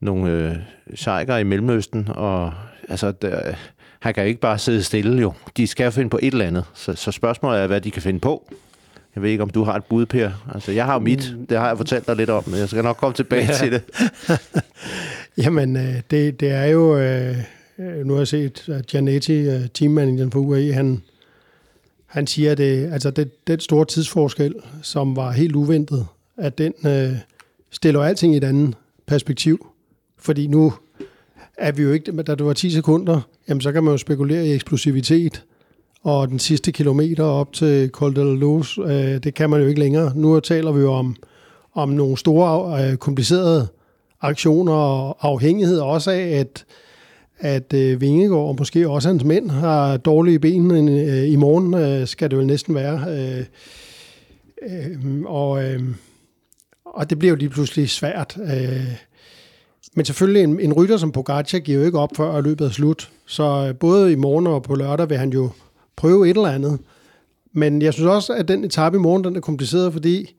nogle øh, sjejker i Mellemøsten. Og altså, der, han kan jo ikke bare sidde stille jo. De skal finde på et eller andet. Så, så spørgsmålet er, hvad de kan finde på. Jeg ved ikke, om du har et bud, Per. Altså, jeg har jo mit. Mm. Det har jeg fortalt dig lidt om, men jeg skal nok komme tilbage ja. til det. Jamen, øh, det, det er jo... Øh Øh, nu har jeg set, at Gianetti, øh, teammanageren for UAE, han, han siger, at det, altså det, den store tidsforskel, som var helt uventet, at den øh, stiller alting i et andet perspektiv. Fordi nu er vi jo ikke, da det var 10 sekunder, jamen så kan man jo spekulere i eksplosivitet, og den sidste kilometer op til Col de Luz, øh, det kan man jo ikke længere. Nu taler vi jo om, om nogle store, øh, komplicerede aktioner og afhængighed også af, at at øh, Vingegaard og måske også hans mænd har dårlige ben øh, i morgen, øh, skal det vel næsten være. Øh, øh, og, øh, og det bliver jo lige pludselig svært. Øh, men selvfølgelig, en, en rytter som Pogacar giver jo ikke op før løbet er slut. Så øh, både i morgen og på lørdag vil han jo prøve et eller andet. Men jeg synes også, at den etape i morgen, den er kompliceret, fordi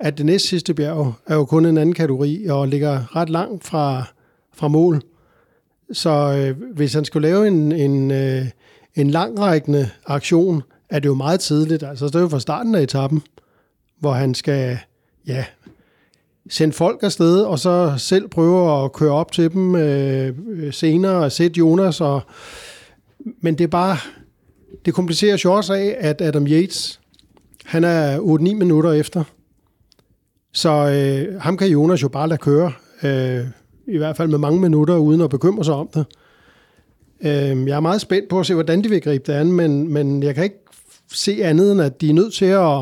at det næst sidste bjerg er jo kun en anden kategori og ligger ret langt fra, fra mål. Så øh, hvis han skulle lave en, en, øh, en langrækkende aktion, er det jo meget tidligt. Altså det er jo fra starten af etappen, hvor han skal ja, sende folk afsted, og så selv prøve at køre op til dem øh, senere og sætte Jonas. Og, men det er bare, det komplicerer jo også af, at Adam Yates, han er 8-9 minutter efter. Så øh, ham kan Jonas jo bare lade køre, øh, i hvert fald med mange minutter, uden at bekymre sig om det. Øh, jeg er meget spændt på at se, hvordan de vil gribe det an, men, men jeg kan ikke se andet end, at de er nødt til at,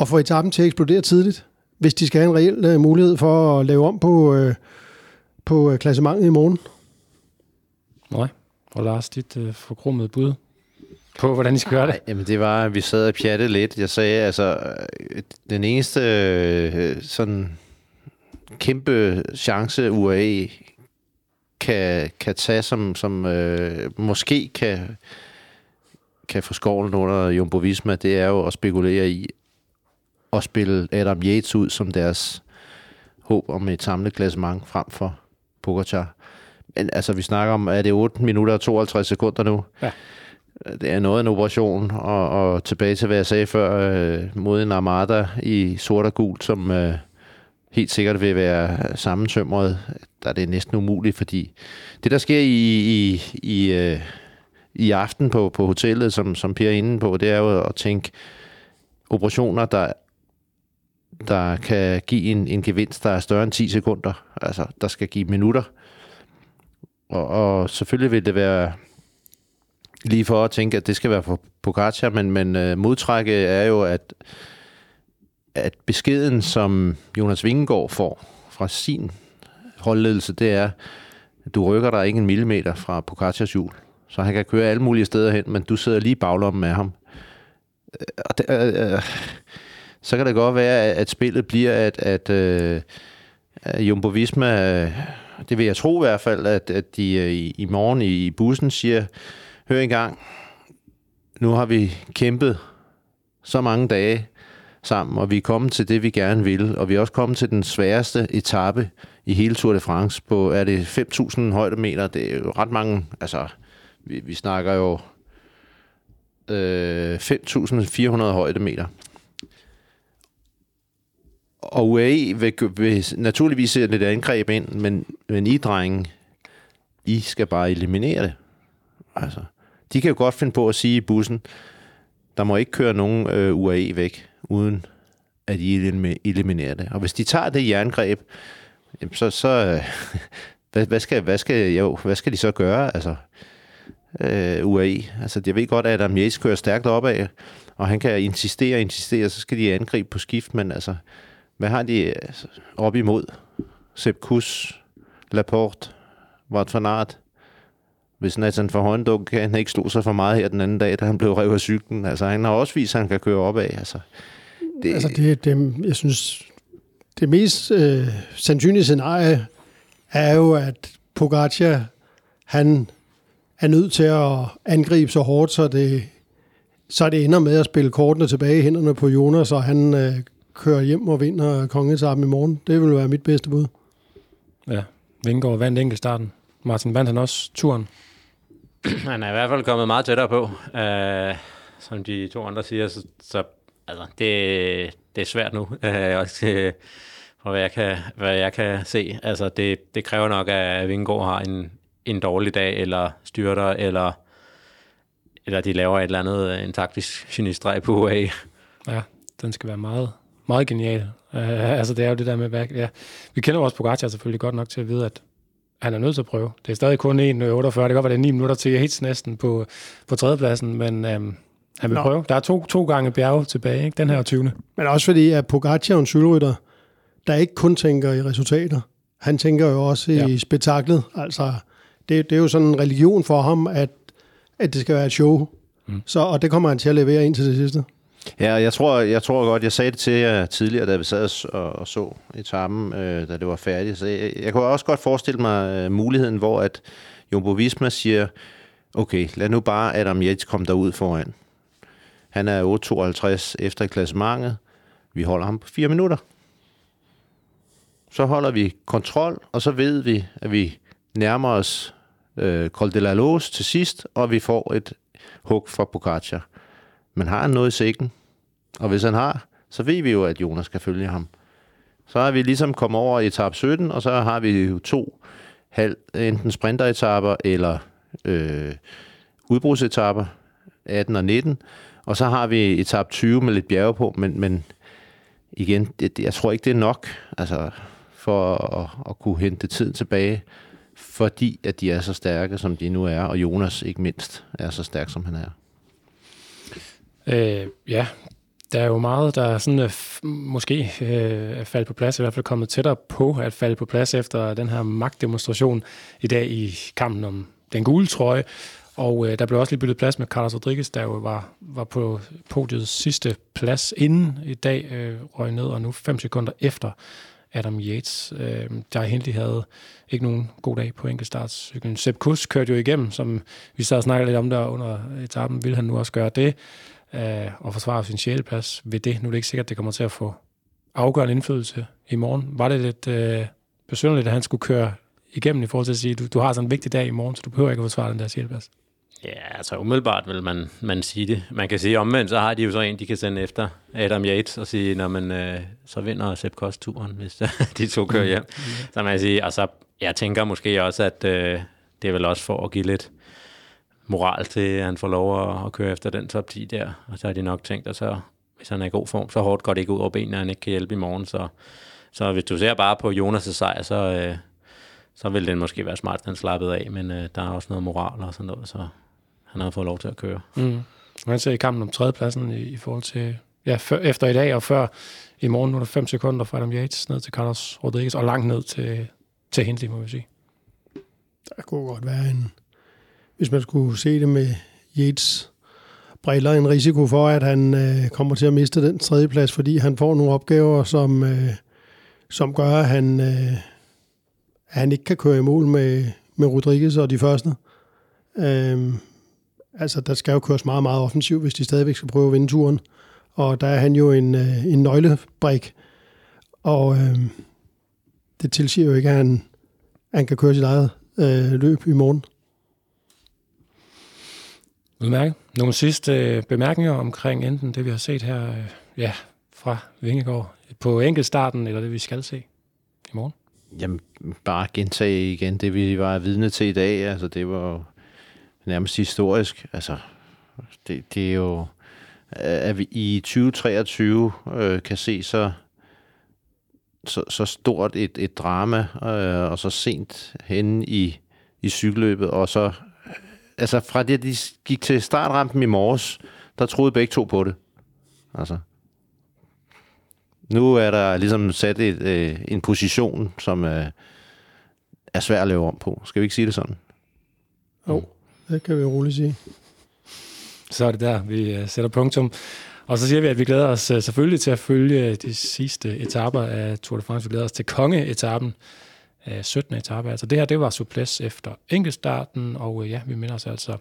at få etappen til at eksplodere tidligt, hvis de skal have en reel øh, mulighed for at lave om på, øh, på øh, klassementet i morgen. Nej. Og Lars, dit øh, forkrummede bud på, hvordan I skal gøre det? Jamen det var, at vi sad og pjattede lidt. Jeg sagde, altså, øh, den eneste øh, sådan kæmpe chance, UAE kan, kan tage, som, som øh, måske kan, kan få skovlen under Jumbo Visma, det er jo at spekulere i at spille Adam Yates ud som deres håb om et samlet klassement frem for Pogacar. Men altså, vi snakker om, er det 8 minutter og 52 sekunder nu? Ja. Det er noget af en operation, og, og tilbage til, hvad jeg sagde før, øh, mod en Armada i sort og gult, som øh, helt sikkert vil være sammentømret, der er det næsten umuligt, fordi det, der sker i, i, i, øh, i aften på, på hotellet, som, som Per er inde på, det er jo at tænke operationer, der der kan give en, en gevinst, der er større end 10 sekunder. Altså, der skal give minutter. Og, og selvfølgelig vil det være lige for at tænke, at det skal være for Pogacar, men, men uh, modtrækket er jo, at, at beskeden, som Jonas Vingegaard får fra sin holdledelse, det er, at du rykker dig ikke en millimeter fra Pogacars hjul. Så han kan køre alle mulige steder hen, men du sidder lige i baglommen med ham. Øh, og det, uh, uh, så kan det godt være, at spillet bliver, at, at, øh, at, Jumbo Visma, øh, det vil jeg tro i hvert fald, at, at de øh, i, i morgen i, i bussen siger, hør engang, nu har vi kæmpet så mange dage sammen, og vi er kommet til det, vi gerne vil, og vi er også kommet til den sværeste etape i hele Tour de France på, er det 5.000 højdemeter? Det er jo ret mange, altså, vi, vi snakker jo øh, 5.400 højdemeter. Og UAE vil, vil naturligvis sætte et angreb ind, men, men I, drenge, I skal bare eliminere det. Altså, de kan jo godt finde på at sige i bussen, der må ikke køre nogen øh, UAE væk, uden at I eliminerer det. Og hvis de tager det jerngreb, jamen så, så øh, hvad, hvad, skal, hvad, skal, jo, hvad skal de så gøre? Altså, øh, UAE. Altså, jeg ved godt, at Adam Yates kører stærkt opad, og han kan insistere og insistere, så skal de angribe på skift, men altså, hvad har de øh, op imod? Sepp Kuss, Laporte, Wout van Aert. Hvis Nathan for Højenduk kan han ikke slå sig for meget her den anden dag, da han blev revet af cyklen. Altså, han har også vist, at han kan køre opad. Altså, det, altså det, det, jeg synes, det mest øh, sandsynlige scenarie er jo, at Pogacar, han er nødt til at angribe så hårdt, så det, så det ender med at spille kortene tilbage i hænderne på Jonas, og han øh, kører hjem og vinder kongetappen i morgen. Det vil være mit bedste bud. Ja, Vingård vandt enkelt starten. Martin vandt han også turen. Han er i hvert fald kommet meget tættere på, uh, som de to andre siger, så, så altså, det, det er svært nu, uh, også, for hvad jeg kan, hvad jeg kan se. Altså, det, det kræver nok, at Vingård har en, en dårlig dag, eller styrter, eller, eller de laver et eller andet, en taktisk genistreg på UA. Ja, den skal være meget meget genial. Uh, altså, det er jo det der med, hvad, ja. Vi kender også Pogacar selvfølgelig godt nok til at vide, at han er nødt til at prøve. Det er stadig kun 1,48. Det kan godt være, det er 9 minutter til helt næsten på, på tredjepladsen, men øhm, han vil Nå. prøve. Der er to, to gange bjerge tilbage, ikke? den her 20. Men også fordi, at Pogacar er en cykelrytter, der ikke kun tænker i resultater. Han tænker jo også ja. i spektaklet. Altså, det, det er jo sådan en religion for ham, at, at det skal være et show. Mm. Så, og det kommer han til at levere ind til det sidste. Ja, jeg tror, jeg tror godt, jeg sagde det til jer tidligere, da vi sad og, og så etappen, øh, da det var færdigt. Så jeg, jeg kunne også godt forestille mig øh, muligheden, hvor at Jumbo Visma siger, okay, lad nu bare Adam Yates komme derud foran. Han er 8.52 efter klassementet. Vi holder ham på 4 minutter. Så holder vi kontrol, og så ved vi, at vi nærmer os øh, Col de la Los til sidst, og vi får et hug fra Pogacar. Men har han noget i sækken? Og hvis han har, så ved vi jo, at Jonas skal følge ham. Så har vi ligesom kommet over i etap 17, og så har vi jo to halv, enten sprinteretapper eller øh, udbrudsetapper. 18 og 19. Og så har vi etap 20 med lidt bjerge på, men, men igen, det, jeg tror ikke, det er nok altså, for at, at kunne hente tiden tilbage, fordi at de er så stærke, som de nu er, og Jonas ikke mindst er så stærk, som han er. Øh, ja, der er jo meget, der er sådan, øh, måske øh, er faldet på plads, i hvert fald kommet tættere på at falde på plads efter den her magtdemonstration i dag i kampen om den gule trøje. Og øh, der blev også lige byttet plads med Carlos Rodriguez, der jo var, var på podiets sidste plads inden i dag øh, røg ned, og nu fem sekunder efter Adam Yates. Øh, der Hindley havde ikke nogen god dag på enkeltstartscyklen. Sepp Kuss kørte jo igennem, som vi sad og snakkede lidt om der under etappen. Vil han nu også gøre det? Øh, og forsvare sin sjæleplads ved det? Nu er det ikke sikkert, at det kommer til at få afgørende indflydelse i morgen. Var det lidt øh, besynderligt, at han skulle køre igennem i forhold til at sige, du, du har sådan en vigtig dag i morgen, så du behøver ikke at forsvare den der sjæleplads? Ja, altså umiddelbart vil man, man sige det. Man kan sige omvendt, så har de jo så en, de kan sende efter Adam Yates og sige, når man øh, så vinder Sepp Kost turen, hvis de to kører hjem. Mm. Så man kan sige, altså, jeg tænker måske også, at øh, det er vel også for at give lidt moral til, at han får lov at, at køre efter den top 10 der. Og så har de nok tænkt, at så, hvis han er i god form, så hårdt går det ikke ud over benene, at han ikke kan hjælpe i morgen. Så, så hvis du ser bare på Jonas' sejr, så, øh, så vil den måske være smart, at han slappede af, men øh, der er også noget moral og sådan noget, så han har fået lov til at køre. Mm. Man ser i kampen om tredjepladsen i, i forhold til, ja, før, efter i dag og før i morgen, nu er der fem sekunder fra Adam Yates ned til Carlos Rodriguez, og langt ned til, til Hindley, må vi sige. Der kunne godt være en, hvis man skulle se det med Yates briller, en risiko for, at han øh, kommer til at miste den tredjeplads, fordi han får nogle opgaver, som, øh, som gør, at han, øh, at han ikke kan køre i mål med, med Rodriguez og de første. Øh, altså, der skal jo køres meget, meget offensivt, hvis de stadigvæk skal prøve at vinde turen. Og der er han jo en, øh, en nøglebrik. Og øh, det tilsiger jo ikke, at han, han kan køre sit eget øh, løb i morgen. Udmærket. Nogle sidste øh, bemærkninger omkring enten det, vi har set her øh, ja, fra Vingegård på enkeltstarten, eller det, vi skal se i morgen? Jamen, bare gentage igen det, vi var vidne til i dag. Altså, det var nærmest historisk. Altså, det, det er jo, øh, at vi i 2023 øh, kan se så, så, så stort et, et drama, øh, og så sent hen i, i cykelløbet, og så, altså fra det, de gik til startrampen i morges, der troede begge to på det. Altså, nu er der ligesom sat et, øh, en position, som øh, er svær at lave om på. Skal vi ikke sige det sådan? Jo. Oh. Det kan vi roligt sige. Så er det der, vi øh, sætter punktum. Og så siger vi, at vi glæder os øh, selvfølgelig til at følge de sidste etaper af Tour de France. Vi glæder os til kongeetappen, 17. etape. Altså det her, det var suples efter enkeltstarten, og øh, ja, vi minder os altså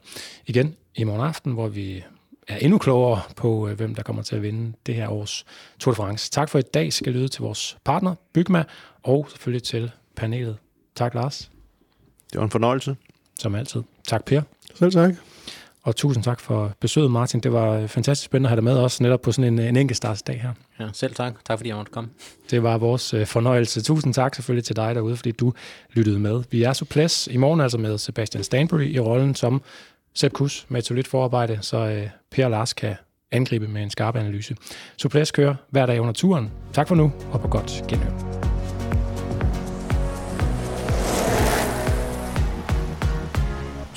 igen i morgen aften, hvor vi er endnu klogere på, hvem der kommer til at vinde det her års Tour de France. Tak for i dag skal lyde til vores partner, Bygma, og selvfølgelig til panelet. Tak, Lars. Det var en fornøjelse. Som altid. Tak, Per. Selv tak. Og tusind tak for besøget, Martin. Det var fantastisk spændende at have dig med også netop på sådan en, en enkeltstartsdag her. Ja, selv tak. Tak fordi jeg måtte komme. Det var vores øh, fornøjelse. Tusind tak selvfølgelig til dig derude, fordi du lyttede med. Vi er så plads i morgen altså med Sebastian Stanbury i rollen som Sepp Kuss med et solidt forarbejde, så øh, Per og Lars kan angribe med en skarp analyse. Suples kører hver dag under turen. Tak for nu, og på godt genhør.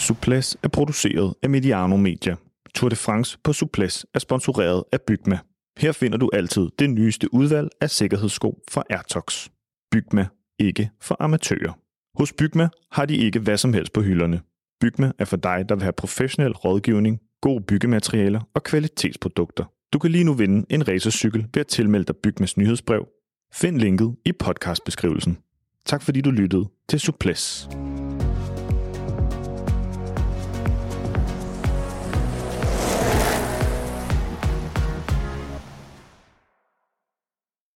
Suples er produceret af Mediano Media. Tour de France på Suples er sponsoreret af Bygma. Her finder du altid det nyeste udvalg af sikkerhedssko fra Airtox. Bygma, ikke for amatører. Hos Bygma har de ikke hvad som helst på hylderne. Bygma er for dig, der vil have professionel rådgivning, gode byggematerialer og kvalitetsprodukter. Du kan lige nu vinde en racercykel ved at tilmelde dig Bygmas nyhedsbrev. Find linket i podcastbeskrivelsen. Tak fordi du lyttede til Suples.